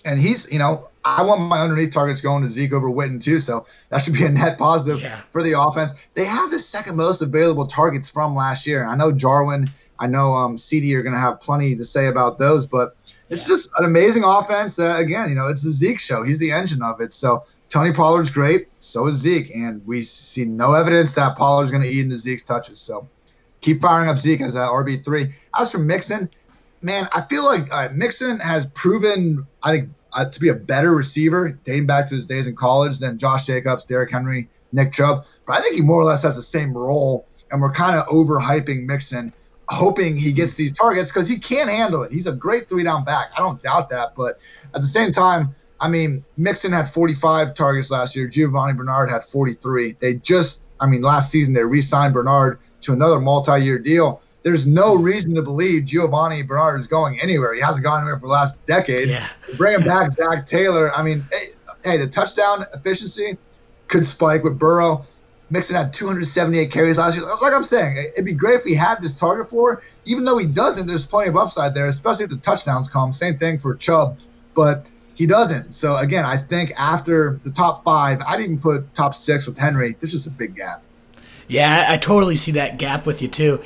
and he's you know I want my underneath targets going to Zeke over Witten too, so that should be a net positive yeah. for the offense. They have the second most available targets from last year. I know Jarwin, I know um, CeeDee are going to have plenty to say about those, but it's yeah. just an amazing offense. That, again, you know, it's the Zeke show. He's the engine of it. So Tony Pollard's great, so is Zeke, and we see no evidence that Pollard's going to eat into Zeke's touches. So keep firing up Zeke as that RB three. As for Mixon, man, I feel like uh, Mixon has proven, I think uh, to be a better receiver dating back to his days in college than Josh Jacobs, Derrick Henry, Nick Chubb. But I think he more or less has the same role, and we're kind of overhyping Mixon, hoping he gets these targets because he can't handle it. He's a great three down back. I don't doubt that. But at the same time, I mean, Mixon had 45 targets last year. Giovanni Bernard had 43. They just, I mean, last season they re signed Bernard to another multi year deal there's no reason to believe Giovanni Bernard is going anywhere. He hasn't gone anywhere for the last decade. Yeah. him back Zac Taylor. I mean, hey, hey, the touchdown efficiency could spike with Burrow. Mixon had 278 carries last year. Like I'm saying, it'd be great if he had this target for. Even though he doesn't, there's plenty of upside there, especially if the touchdowns come. Same thing for Chubb, but he doesn't. So again, I think after the top five, I'd even put top six with Henry. There's just a big gap. Yeah, I totally see that gap with you too.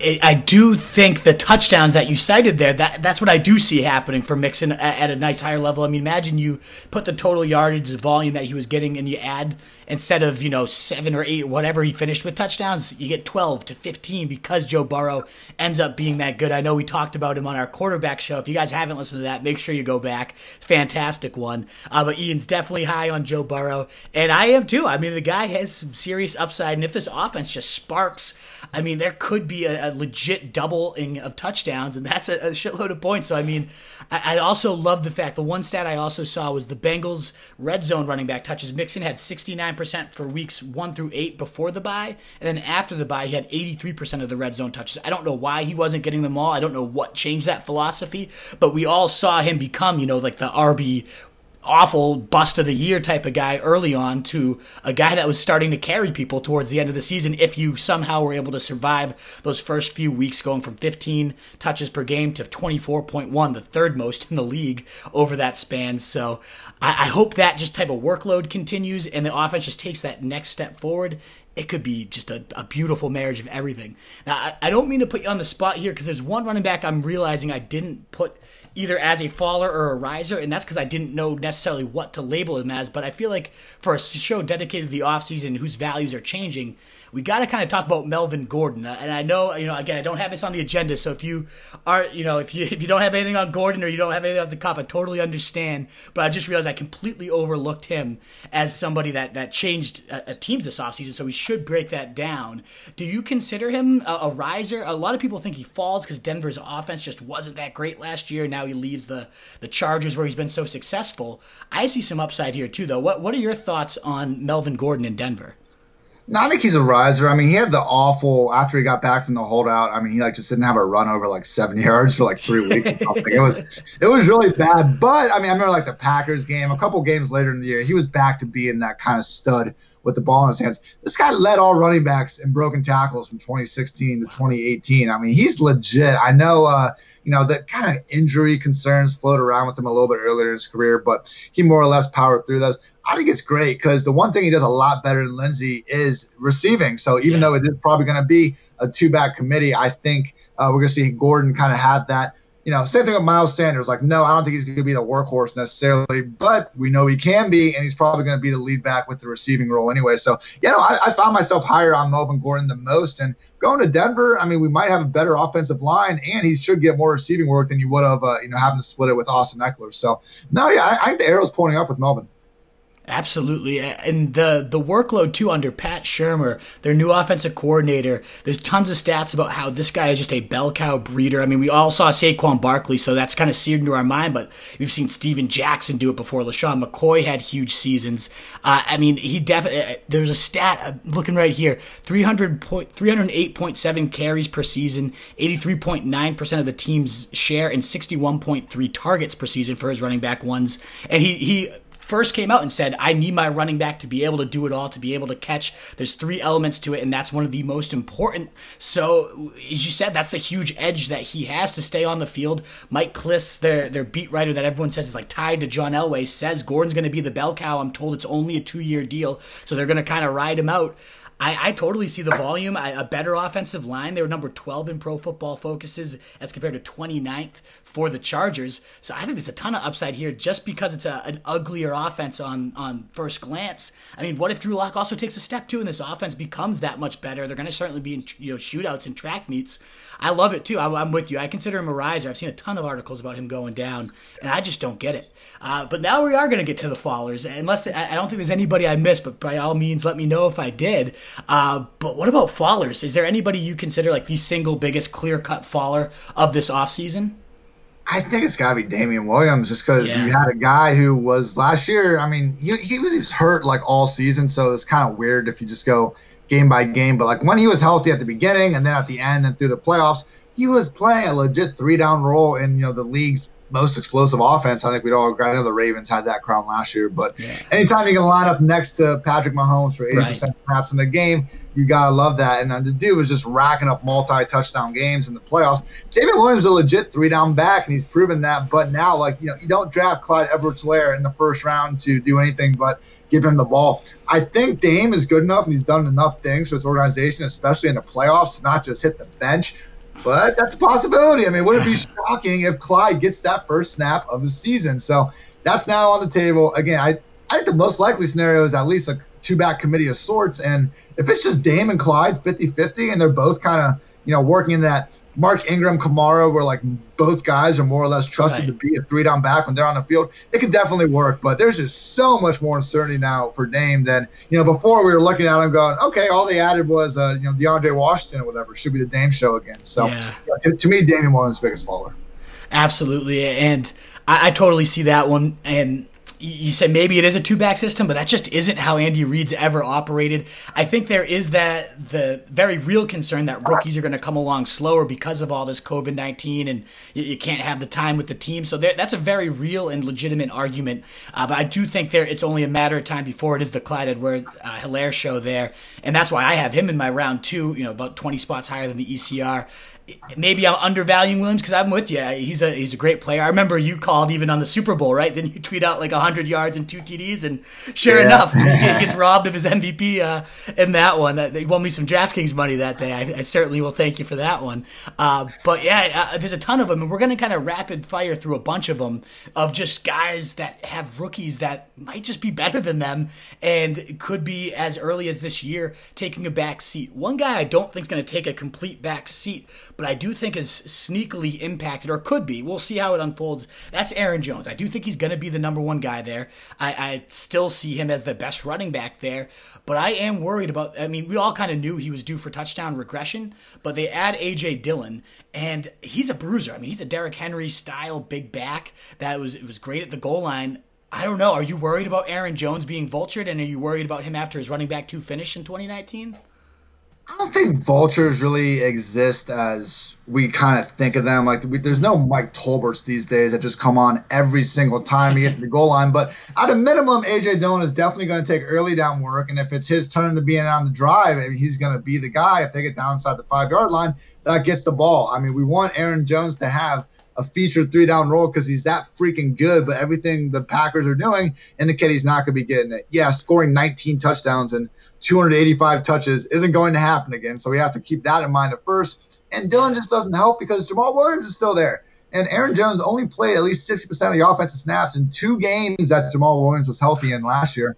I do think the touchdowns that you cited there, that that's what I do see happening for Mixon at, at, a nice higher level. I mean, imagine you put the total yardage the volume that he was getting and you add instead of, you know, seven or eight, whatever he finished with touchdowns, you get 12 to 15 because Joe Burrow ends up being that good. I know we talked about him on our quarterback show. If you guys haven't listened to that, make sure you go back. Fantastic one. Uh, but Ian's definitely high on Joe Burrow. And I am too. I mean, the guy has some serious upside. And if this offense just sparks, I mean, there could be a, a legit doubling of touchdowns, and that's a, a shitload of points. So, I mean, I, I, also love the fact the one stat I also saw was the Bengals red zone running back touches. Mixon had 69% for weeks one through eight before the bye, and then after the bye, he had 83% of the red zone touches. I don't know why he wasn't getting them all. I don't know what changed that philosophy, but we all saw him become, you know, like the RB awful bust of the year type of guy early on to a guy that was starting to carry people towards the end of the season if you somehow were able to survive those first few weeks going from 15 touches per game to 24.1 the third most in the league over that span so I, I hope that just type of workload continues and the offense just takes that next step forward it could be just a, a, beautiful marriage of everything. Now, I, I, don't mean to put you on the spot here because there's one running back I'm realizing I didn't put either as a faller or a riser, and that's because I didn't know necessarily what to label him as. But I feel like for a show dedicated to the offseason whose values are changing, we got to kind of talk about Melvin Gordon. And I know, you know, again, I don't have this on the agenda, so if you are, you know, if you if you don't have anything on Gordon or you don't have anything off the cuff, I totally understand. But I just realized I completely overlooked him as somebody that that changed a, a teams this offseason. So we should break that down. Do you consider him a, a riser? A lot of people think he falls because Denver's offense just wasn't that great last year. Now he leaves the the Chargers where he's been so successful. I see some upside here too, though. What what are your thoughts on Melvin Gordon in Denver? No, I think he's a riser. I mean, he had the awful after he got back from the holdout. I mean, he like just didn't have a run over like seven yards for like three weeks. it was it was really bad. But I mean, I remember like the Packers game. A couple games later in the year, he was back to being that kind of stud with the ball in his hands. This guy led all running backs in broken tackles from 2016 to 2018. I mean, he's legit. I know. uh you know, that kind of injury concerns float around with him a little bit earlier in his career, but he more or less powered through those. I think it's great because the one thing he does a lot better than Lindsay is receiving. So even yeah. though it is probably going to be a two back committee, I think uh, we're going to see Gordon kind of have that you know, same thing with Miles Sanders. Like, no, I don't think he's going to be the workhorse necessarily, but we know he can be, and he's probably going to be the lead back with the receiving role anyway. So, you know, I, I found myself higher on Melvin Gordon the most. And going to Denver, I mean, we might have a better offensive line, and he should get more receiving work than you would have, uh, you know, having to split it with Austin Ekeler. So, no, yeah, I, I think the arrow's pointing up with Melvin. Absolutely, and the the workload too under Pat Shurmur, their new offensive coordinator. There's tons of stats about how this guy is just a bell cow breeder. I mean, we all saw Saquon Barkley, so that's kind of seared into our mind. But we've seen Steven Jackson do it before. LeSean McCoy had huge seasons. Uh, I mean, he definitely. Uh, there's a stat uh, looking right here: 300 point, 308.7 carries per season, 83.9 percent of the team's share, and 61.3 targets per season for his running back ones. And he he first came out and said, I need my running back to be able to do it all, to be able to catch. There's three elements to it, and that's one of the most important. So, as you said, that's the huge edge that he has to stay on the field. Mike Klis, their, their beat writer that everyone says is like tied to John Elway, says Gordon's going to be the bell cow. I'm told it's only a two year deal, so they're going to kind of ride him out. I, I totally see the volume. I, a better offensive line. They were number 12 in Pro Football Focuses as compared to 29th for the Chargers. So I think there's a ton of upside here just because it's a, an uglier offense on, on first glance. I mean, what if Drew Lock also takes a step too and this offense becomes that much better? They're going to certainly be in you know shootouts and track meets. I love it too. I, am with you. I consider him a riser. I've seen a ton of articles about him going down, and I just don't get it. Uh, but now we are going to get to the fallers. Unless I, I, don't think there's anybody I missed, but by all means, let me know if I did. Uh, but what about fallers? Is there anybody you consider like the single biggest clear cut faller of this offseason? I think it's got to be Damien Williams just because yeah. you had a guy who was last year. I mean, he, he was hurt like all season, so it's kind of weird if you just go game by game. But like when he was healthy at the beginning and then at the end and through the playoffs, he was playing a legit three down role in you know the league's most explosive offense. I think we'd all agree. I know the Ravens had that crown last year, but yeah. anytime you can line up next to Patrick Mahomes for 80% right. snaps in the game, you gotta love that. And uh, the dude was just racking up multi-touchdown games in the playoffs. Damien Williams is a legit three-down back, and he's proven that. But now, like you know, you don't draft Clyde Edwards-Helaire in the first round to do anything but give him the ball. I think Dame is good enough, and he's done enough things for his organization, especially in the playoffs, to not just hit the bench. But that's a possibility. I mean, wouldn't it be shocking if Clyde gets that first snap of the season? So that's now on the table. Again, I, I think the most likely scenario is at least a two back committee of sorts. And if it's just Dame and Clyde 50 50 and they're both kind of, you know, working in that Mark Ingram, Kamara, where like both guys are more or less trusted right. to be a three down back when they're on the field, it can definitely work. But there's just so much more uncertainty now for Dame than you know before. We were looking at him going, okay, all they added was uh, you know DeAndre Washington or whatever. Should be the Dame show again. So yeah. to, to, me, Damien Williams' biggest faller. Absolutely, and I, I totally see that one. And you said maybe it is a two back system, but that just isn't how Andy Reid's ever operated. I think there is that the very real concern that rookies are going to come along slower because of all this COVID nineteen, and you, can't have the time with the team. So there, that's a very real and legitimate argument. Uh, but I do think there it's only a matter of time before it is the Clyde Edward uh, Helaire show there, and that's why I have him in my round two. You know, about twenty spots higher than the ECR maybe I'm undervaluing Williams because I'm with you. He's a he's a great player. I remember you called even on the Super Bowl, right? Then you tweet out like 100 yards and two TDs, and sure yeah. enough, he gets robbed of his MVP uh, in that one. That they won me some DraftKings money that day. I, I certainly will thank you for that one. Uh, but yeah, uh, there's a ton of them, and we're gonna kind of rapid fire through a bunch of them of just guys that have rookies that might just be better than them and could be as early as this year taking a back seat. One guy I don't think is going to take a complete back seat but I do think is sneakily impacted, or could be. We'll see how it unfolds. That's Aaron Jones. I do think he's going to be the number one guy there. I, I still see him as the best running back there, but I am worried about. I mean, we all kind of knew he was due for touchdown regression, but they add AJ Dillon, and he's a bruiser. I mean, he's a Derrick Henry style big back that was it was great at the goal line. I don't know. Are you worried about Aaron Jones being vultured, and are you worried about him after his running back two finish in 2019? I don't think vultures really exist as we kind of think of them. Like, we, there's no Mike Tolberts these days that just come on every single time he gets the goal line. But at a minimum, AJ Dillon is definitely going to take early down work. And if it's his turn to be on the drive, he's going to be the guy. If they get down inside the five yard line, that gets the ball. I mean, we want Aaron Jones to have a featured three down role because he's that freaking good. But everything the Packers are doing indicate he's not going to be getting it. Yeah, scoring 19 touchdowns and 285 touches isn't going to happen again. So we have to keep that in mind at first. And Dillon just doesn't help because Jamaal Williams is still there. And Aaron Jones only played at least 60% of the offensive snaps in two games that Jamaal Williams was healthy in last year.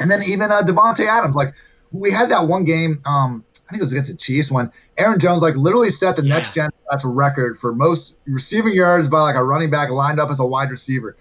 And then even uh, Davante Adams, like we had that one game, um, think it was against the Chiefs when Aaron Jones like literally set the yeah. next gen stats record for most receiving yards by like a running back lined up as a wide receiver.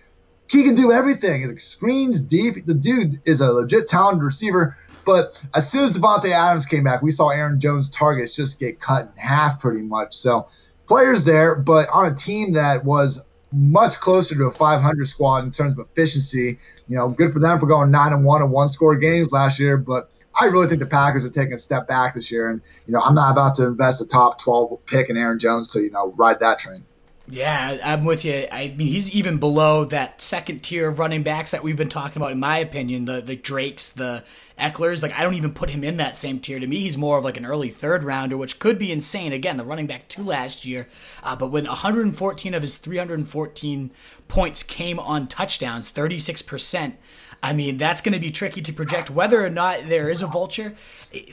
He can do everything. He's Like screens deep. The dude is a legit talented receiver. But as soon as Davante Adams came back, we saw Aaron Jones' targets just get cut in half pretty much. So players there, but on a team that was much closer to a 500 squad in terms of efficiency. You know, good for them for going nine and one and one score games last year, but I really think the Packers are taking a step back this year. And you know, I'm not about to invest a top 12 pick in Aaron Jones to you know ride that train. Yeah, I'm with you. I mean, he's even below that second tier of running backs that we've been talking about, in my opinion. The the Drakes, the Ekelers. Like, I don't even put him in that same tier. To me, he's more of like an early third rounder, which could be insane. Again, the running back two last year, uh, but when 114 of his 314 points came on touchdowns, 36 percent. I mean, that's going to be tricky to project whether or not there is a vulture.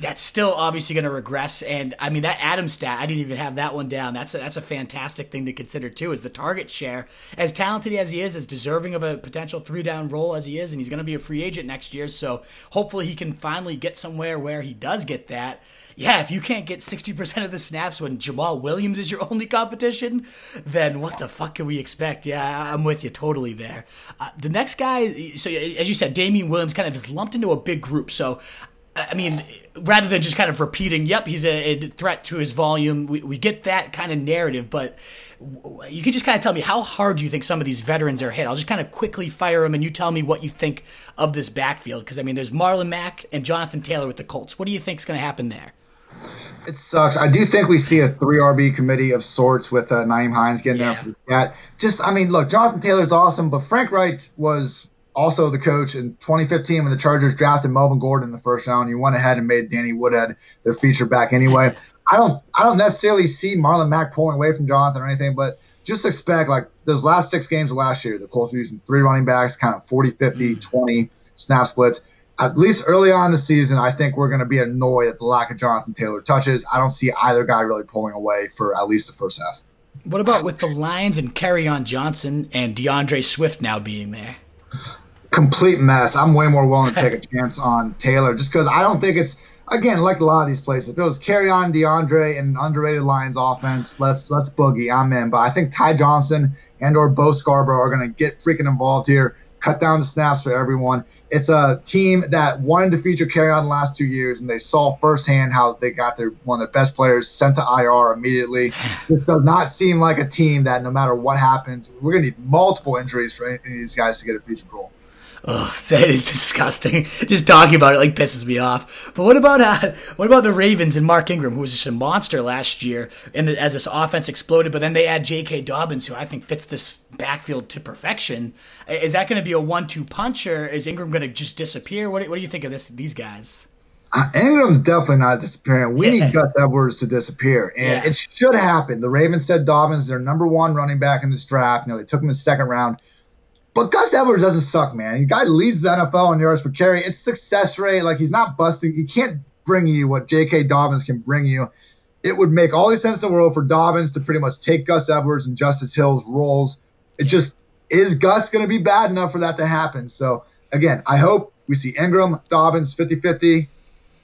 That's still obviously going to regress. And I mean, that Adam stat, I didn't even have that one down. That's a, that's a fantastic thing to consider too. Is the target share as talented as he is, as deserving of a potential three down role as he is, and he's going to be a free agent next year. So hopefully he can finally get somewhere where he does get that yeah, if you can't get 60% of the snaps when Jamaal Williams is your only competition, then what the fuck can we expect? Yeah, I'm with you totally there. Uh, the next guy, so as you said, Damien Williams kind of is lumped into a big group. So I mean, rather than just kind of repeating, yep, he's a, a threat to his volume, we, we, get that kind of narrative, but you can just kind of tell me how hard do you think some of these veterans are hit? I'll just kind of quickly fire them and you tell me what you think of this backfield. Because, I mean, there's Marlon Mack and Jonathan Taylor with the Colts. What do you think is going to happen there? It sucks. I do think we see a three RB committee of sorts with uh, Nyheim Hines getting yeah. there for. Just, I mean, look, Jonathan Taylor's awesome, but Frank Reich was also the coach in 2015 when the Chargers drafted Melvin Gordon in the first round. You went ahead and made Danny Woodhead their feature back anyway. I don't, I don't necessarily see Marlon Mack pulling away from Jonathan or anything, but just expect like those last six games of last year, the Colts were using three running backs, kind of 40, 50, mm. 20 snap splits at least early on in the season, I think we're going to be annoyed at the lack of Jonathan Taylor touches. I don't see either guy really pulling away for at least the first half. What about with the Lions and Kerryon Johnson and D'Andre Swift now being there? Complete mess. I'm way more willing to take a chance on Taylor just because I don't think it's again like a lot of these places. If it was Carry on D'Andre, and underrated Lions offense, let's let's boogie. I'm in. But I think Ty Johnson and or Bo Scarborough are going to get freaking involved here cut down the snaps for everyone. It's a team that wanted to feature Kerryon the last two years, and they saw firsthand how they got their one of their best players sent to IR immediately. This does not seem like a team that no matter what happens, we're going to need multiple injuries for any of these guys to get a future role. Oh, that is disgusting. Just talking about it like pisses me off. But what about uh, what about the Ravens and Mark Ingram, who was just a monster last year, and as this offense exploded? But then they add J.K. Dobbins, who I think fits this backfield to perfection. Is that going to be a one-two punch, or is Ingram going to just disappear? What, what do you think of this? These guys? Uh, Ingram's definitely not disappearing. We yeah. need Gus Edwards to disappear, and yeah. it should happen. The Ravens said Dobbins, is their number one running back in this draft. You know, they took him in the second round. But Gus Edwards doesn't suck, man. The guy leads the NFL in yards per carry. It's success rate. Like he's not busting. He can't bring you what J.K. Dobbins can bring you. It would make all the sense in the world for Dobbins to pretty much take Gus Edwards and Justice Hill's roles. It just is Gus going to be bad enough for that to happen? So again, I hope we see Ingram, Dobbins 50-50,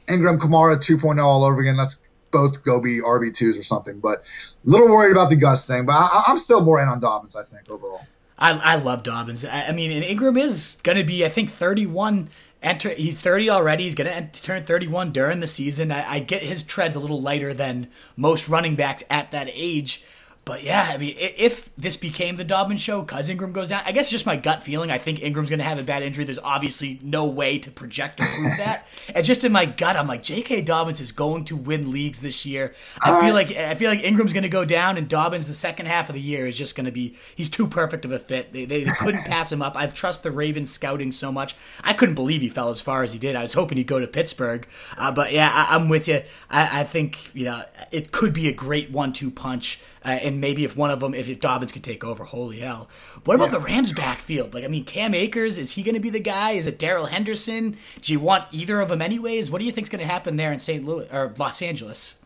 Ingram, Kamara 2.0 all over again. Let's both go be RB2s or something. But a little worried about the Gus thing. But I, I'm still more in on Dobbins, I think, overall. I, I love Dobbins. I, I mean, and Ingram is going to be, I think, 31. Enter, he's 30 already. He's going to turn 31 during the season. I, I get his treads a little lighter than most running backs at that age. But yeah, I mean, if this became the Dobbins show, cause Ingram goes down, I guess just my gut feeling. I think Ingram's going to have a bad injury. There's obviously no way to project or prove that. and just in my gut, I'm like, J.K. Dobbins is going to win leagues this year. I feel like I feel like Ingram's going to go down, and Dobbins the second half of the year is just going to be he's too perfect of a fit. They, they, they couldn't pass him up. I trust the Ravens scouting so much. I couldn't believe he fell as far as he did. I was hoping he'd go to Pittsburgh, uh, but yeah, I, am with you. I, I think you know it could be a great one-two punch. Uh, and maybe if one of them, if Dobbins could take over, holy hell. What about yeah. the Rams backfield? Like, I mean, Cam Akers, is he going to be the guy? Is it Darrell Henderson? Do you want either of them anyways? What do you think's going to happen there in St. Louis or Los Angeles?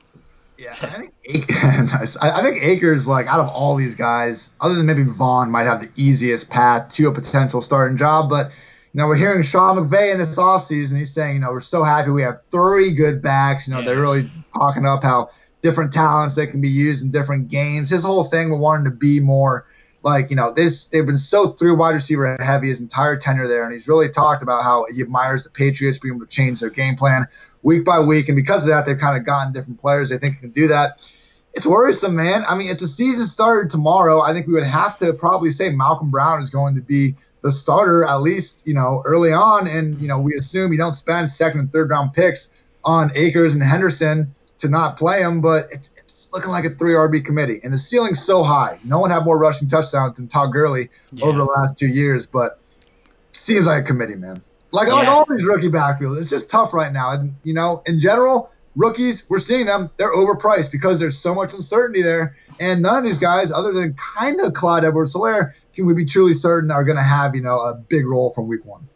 Yeah, I think I think Akers like out of all these guys, other than maybe Vaughn, might have the easiest path to a potential starting job. But you know, we're hearing Sean McVay in this offseason. He's saying, you know, we're so happy we have three good backs. You know, yeah. they're really talking up how different talents that can be used in different games. His whole thing, we're wanting to be more like you know this they've been so through wide receiver heavy his entire tenure there. And he's really talked about how he admires the patriots being able to change their game plan week by week. And because of that they've kind of gotten different players. They think can do that. It's worrisome man. I mean if the season started tomorrow i think we would have to probably say malcolm brown is going to be the starter at least you know early on. And you know we assume you don't spend second and third round picks on akers and henderson to not play him but it's it's looking like a three RB committee, and the ceiling's so high. No one had more rushing touchdowns than Todd Gurley yeah. over the last two years, but seems like a committee, man. Like, yeah. like all these rookie backfields, it's just tough right now. And you know, in general, rookies, we're seeing them, they're overpriced because there's so much uncertainty there. And none of these guys, other than kind of Clyde Edwards Helaire, can we be truly certain are going to have, you know, a big role from week one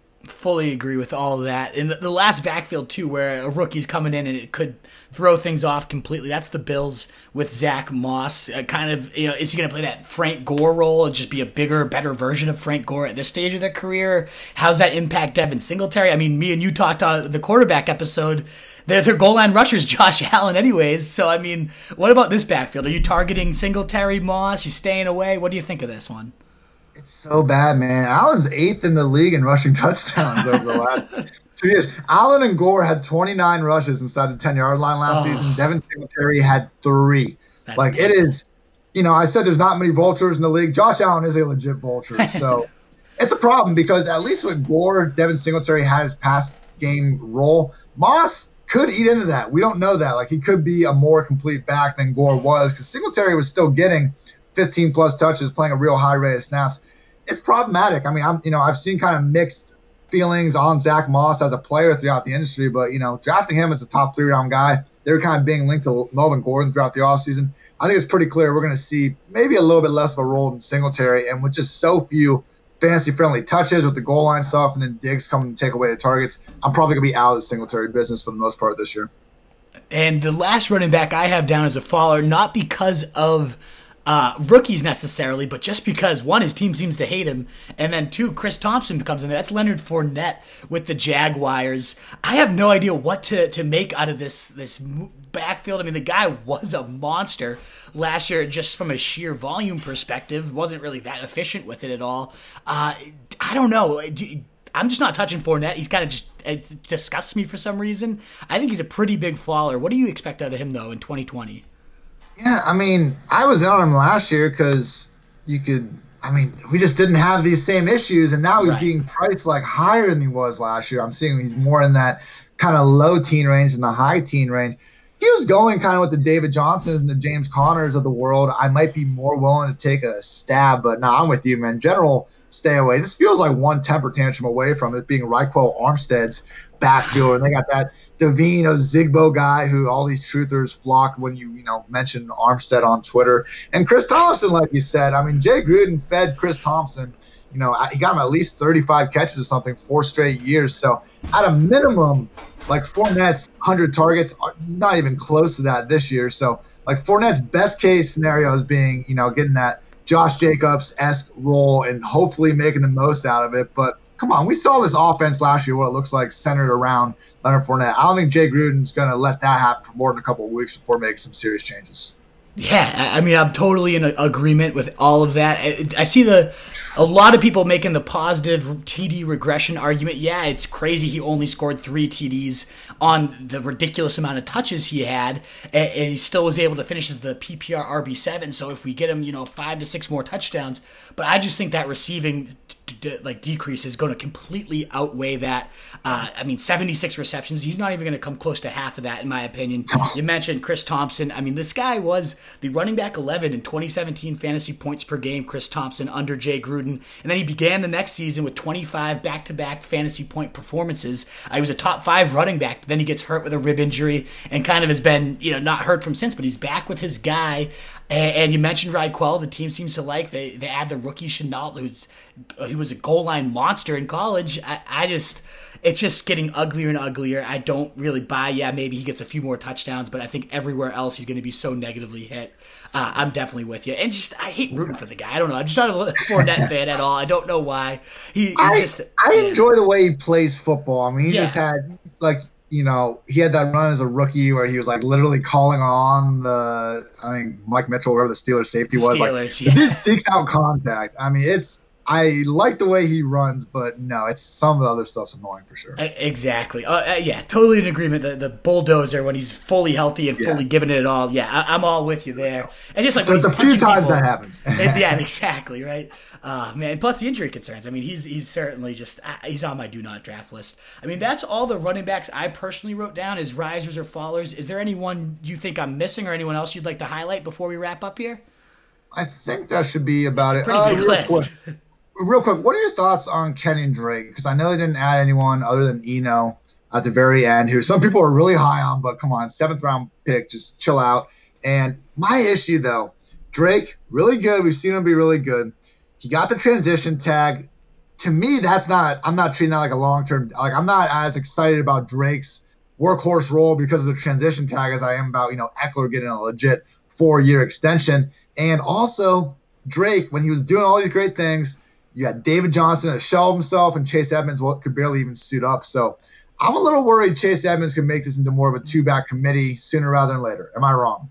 fully agree with all that. And the, last backfield too, where a rookie's coming in and it could throw things off completely. That's the Bills with Zach Moss. Uh, kind of, you know, is he going to play that Frank Gore role and just be a bigger, better version of Frank Gore at this stage of their career? How's that impact Devin Singletary? I mean, me and you talked on the quarterback episode. Their, their goal line rushers, Josh Allen, anyways. So, I mean, what about this backfield? Are you targeting Singletary, Moss? You staying away? What do you think of this one? It's so bad, man. Allen's eighth in the league in rushing touchdowns over the last two years. Allen and Gore had 29 rushes inside the 10 yard line last oh. season. Devin Singletary had three. That's like it is, you know, I said there's not many vultures in the league. Josh Allen is a legit vulture. So it's a problem because at least with Gore, Devin Singletary had his pass game role. Moss could eat into that. We don't know that. Like he could be a more complete back than Gore was because Singletary was still getting 15 plus touches, playing a real high rate of snaps. It's problematic. I mean, I'm you know I've seen kind of mixed feelings on Zach Moss as a player throughout the industry, but you know drafting him as a top three round guy, they're kind of being linked to Melvin Gordon throughout the offseason. I think it's pretty clear we're going to see maybe a little bit less of a role in Singletary, and with just so few fantasy friendly touches with the goal line stuff, and then Diggs coming to take away the targets, I'm probably going to be out of the Singletary business for the most part this year. And the last running back I have down as a faller, not because of uh, rookies necessarily, but just because one, his team seems to hate him, and then two, Chris Thompson comes in there. That's Leonard Fournette with the Jaguars. I have no idea what to, to make out of this this backfield. I mean, the guy was a monster last year, just from a sheer volume perspective. wasn't really that efficient with it at all. Uh, I don't know. I'm just not touching Fournette. He's kind of just it disgusts me for some reason. I think he's a pretty big faller. What do you expect out of him though in 2020? Yeah, I mean, I was on him last year because you could. I mean, we just didn't have these same issues, and now he's right. being priced like higher than he was last year. I'm seeing he's more in that kind of low teen range than the high teen range. He was going kind of with the David Johnsons and the James Conners of the world, I might be more willing to take a stab. But now I'm with you, man. General, stay away. This feels like one temper tantrum away from it being Ryquell Armstead's backfield, and they got that Devine Ozigbo guy who all these truthers flock when you you know mention Armstead on Twitter, and Chris Thompson, like you said. I mean, Jay Gruden fed Chris Thompson. You know, he got him at least 35 catches or something four straight years. So at a minimum, like Fournette's 100 targets, are not even close to that this year. So like Fournette's best case scenario is being, you know, getting that Josh Jacobs esque role and hopefully making the most out of it. But come on, we saw this offense last year, what it looks like centered around Leonard Fournette. I don't think Jay Gruden's going to let that happen for more than a couple of weeks before making some serious changes. Yeah, I mean, I'm totally in agreement with all of that. I see the a lot of people making the positive TD regression argument. Yeah, it's crazy he only scored three TDs on the ridiculous amount of touches he had, and he still was able to finish as the PPR RB seven. So if we get him, you know, five to six more touchdowns, but I just think that receiving like decrease is going to completely outweigh that. Uh, I mean, 76 receptions. He's not even going to come close to half of that, in my opinion. You mentioned Chris Thompson. I mean, this guy was the running back 11 in 2017 fantasy points per game. Chris Thompson under Jay Gruden, and then he began the next season with 25 back-to-back fantasy point performances. Uh, he was a top five running back. Then he gets hurt with a rib injury and kind of has been, you know, not hurt from since. But he's back with his guy And, and you mentioned Ryquell, the team seems to like. They they add the rookie Shenault, who's he was a goal line monster in college. I, I just it's just getting uglier and uglier. I don't really buy. Yeah, maybe he gets a few more touchdowns, but I think everywhere else he's going to be so negatively hit. Uh, I'm definitely with you. And just I hate rooting for the guy. I don't know. I'm just not a Fournette fan at all. I don't know why. He, I, just, I yeah. enjoy the way he plays football. I mean, he Yeah. just had like you know he had that run as a rookie where he was like literally calling on the I think Mike Mitchell, wherever the Steelers safety was. like Steelers, the yeah. dude seeks out contact. I mean, it's I like the way he runs, but no, it's some of the other stuff's annoying for sure. Exactly. Uh, uh, yeah, totally in agreement. The, the bulldozer when he's fully healthy and fully giving it all. Yeah, I, I'm all with you there. And just like There's a few times people- that happens. And- yeah, exactly right. Uh, man, plus the injury concerns. I mean, he's he's certainly just uh, he's on my do not draft list. I mean, that's all the running backs I personally wrote down as risers or fallers. Is there anyone you think I'm missing or anyone else you'd like to highlight before we wrap up here? I think that should be about it. Pretty Uh, real list. quick, real quick, what are your thoughts on Kenyon Drake? Because I know they didn't add anyone other than Eno at the very end, who some people are really high on, but come on, seventh round pick, just chill out. And my issue though, Drake, really good. We've seen him be really good. He got the transition tag. To me, that's not. I'm not treating that like a long term. Like I'm not as excited about Drake's workhorse role because of the transition tag as I am about you know Ekeler getting a legit four year extension. And also Drake, when he was doing all these great things, you got David Johnson, a shell of himself, and Chase Edmonds what could barely even suit up. So I'm a little worried Chase Edmonds could make this into more of a two back committee sooner rather than later. Am I wrong?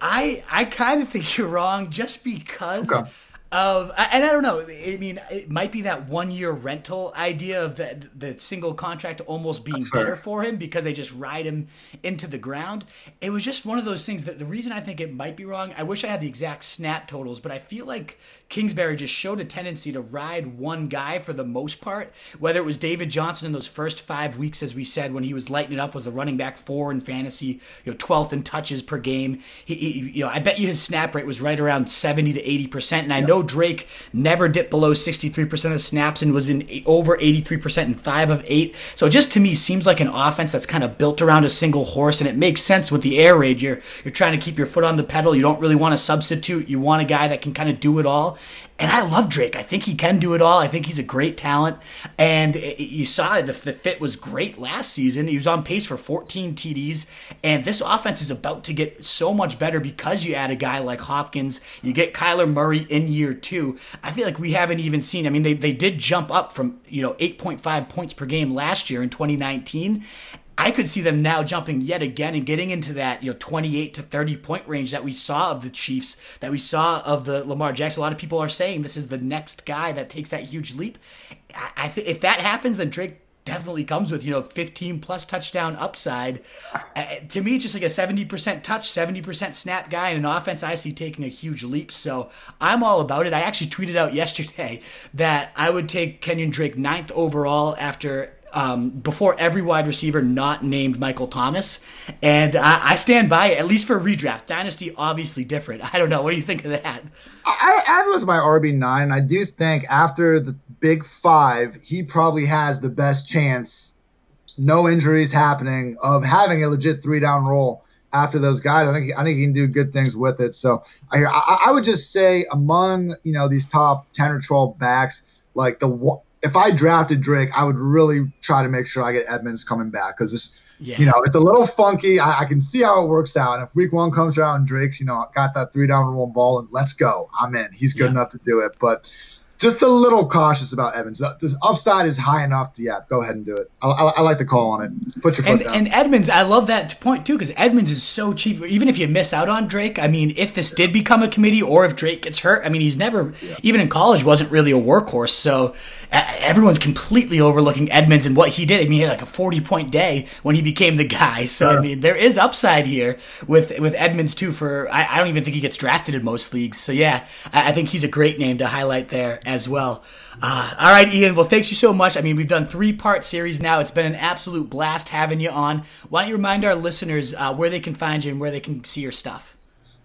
I I kind of think you're wrong just because Okay. of and I don't know. I mean, it might be that one year rental idea of the the single contract almost being That's fair. better for him because they just ride him into the ground. It was just one of those things that the reason I think it might be wrong. I wish I had the exact snap totals, but I feel like Kingsbury just showed a tendency to ride one guy for the most part. Whether it was David Johnson in those first five weeks, as we said, when he was lighting it up, was the running back four in fantasy, you know, twelfth in touches per game. He, he, you know, I bet you his snap rate was right around seventy to eighty percent. And I know Drake never dipped below sixty-three percent of snaps and was in over eighty-three percent in five of eight. So it just to me seems like an offense that's kind of built around a single horse, and it makes sense with the air raid. You're you're trying to keep your foot on the pedal. You don't really want to substitute. You want a guy that can kind of do it all. And I love Drake. I think he can do it all. I think he's a great talent. And it- it- you saw the, the fit was great last season. He was on pace for 14 TDs. And this offense is about to get so much better because you add a guy like Hopkins. You get Kyler Murray in year two. I feel like we haven't even seen, I mean, they, they did jump up from, you know, 8.5 points per game last year in 2019. I could see them now jumping yet again and getting into that, you know, 28 to 30 point range that we saw of the Chiefs, that we saw of the Lamar Jackson. A lot of people are saying this is the next guy that takes that huge leap. I, think if that happens, then Drake definitely comes with, you know, 15 plus touchdown upside. Uh, to me, it's just like a 70% touch, 70% snap guy and an offense I see taking a huge leap. So I'm all about it. I actually tweeted out yesterday that I would take Kenyon Drake ninth overall after um, before every wide receiver not named Michael Thomas. And I, I stand by it, at least for a redraft. Dynasty, obviously different. I don't know. What do you think of that? I, I was my RB nine. I do think after the big five, he probably has the best chance, no injuries happening, of having a legit three down role after those guys. I think I think he can do good things with it. So I I, I would just say among you know these top ten or twelve backs, like the if I drafted Drake, I would really try to make sure I get Edmonds coming back because this. Yeah. You know, it's a little funky. I, I can see how it works out. And if week one comes around and Drake's, you know, got that three down roll ball and let's go. I'm in. He's good Yeah. enough to do it. But just a little cautious about Evans. The the upside is high enough to, yeah, go ahead and do it. I, I, I like the call on it. Put your And, down. and Edmonds, I love that point too, because Edmonds is so cheap. Even if you miss out on Drake, I mean, if this did become a committee or if Drake gets hurt, I mean, he's never, even in college, wasn't really a workhorse. So everyone's completely overlooking Edmonds and what he did. I mean, he had like a 40 point day when he became the guy. So, I mean, there is upside here with, with Edmonds too for, I, I don't even think he gets drafted in most leagues. So, yeah, I, I think he's a great name to highlight there as well. Uh, all right, Ian. Well, thanks you so much. I mean, we've done three part series now. It's been an absolute blast having you on. Why don't you remind our listeners uh, where they can find you and where they can see your stuff?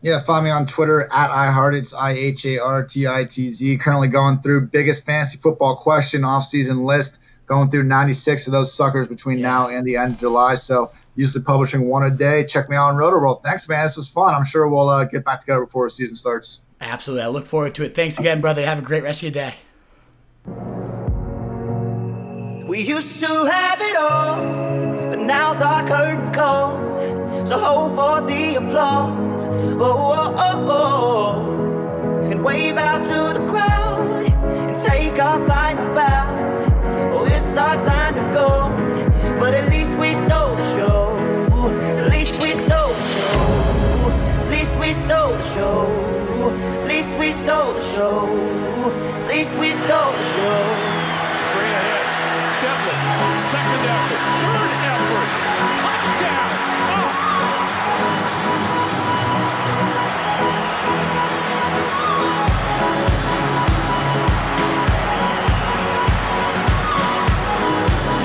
Yeah, find me on Twitter at iHeart. It's I H A R T I T Z. Currently going through biggest fantasy football question offseason list, going through 96 of those suckers between now and the end of July. So usually publishing one a day. Check me out on Rotoworld. Thanks, man. This was fun. I'm sure we'll uh, get back together before the season starts. Absolutely. I look forward to it. Thanks again, brother. Have a great rest of your day. We used to have it all, but now's our curtain call. So hold for the applause. Oh, oh, oh, oh. And wave out to the crowd and take our final bow. Oh, it's our time to go, but at least we stole the show. At least we stole the show. At least we stole the show. Least we stole the show. At least we stole the show. Straight ahead. Devlin, second effort, third effort, touchdown. Oh.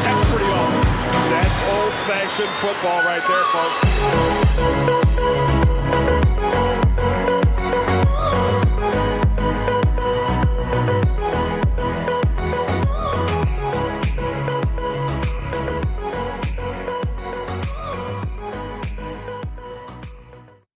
That's pretty awesome. That's old-fashioned football right there, folks.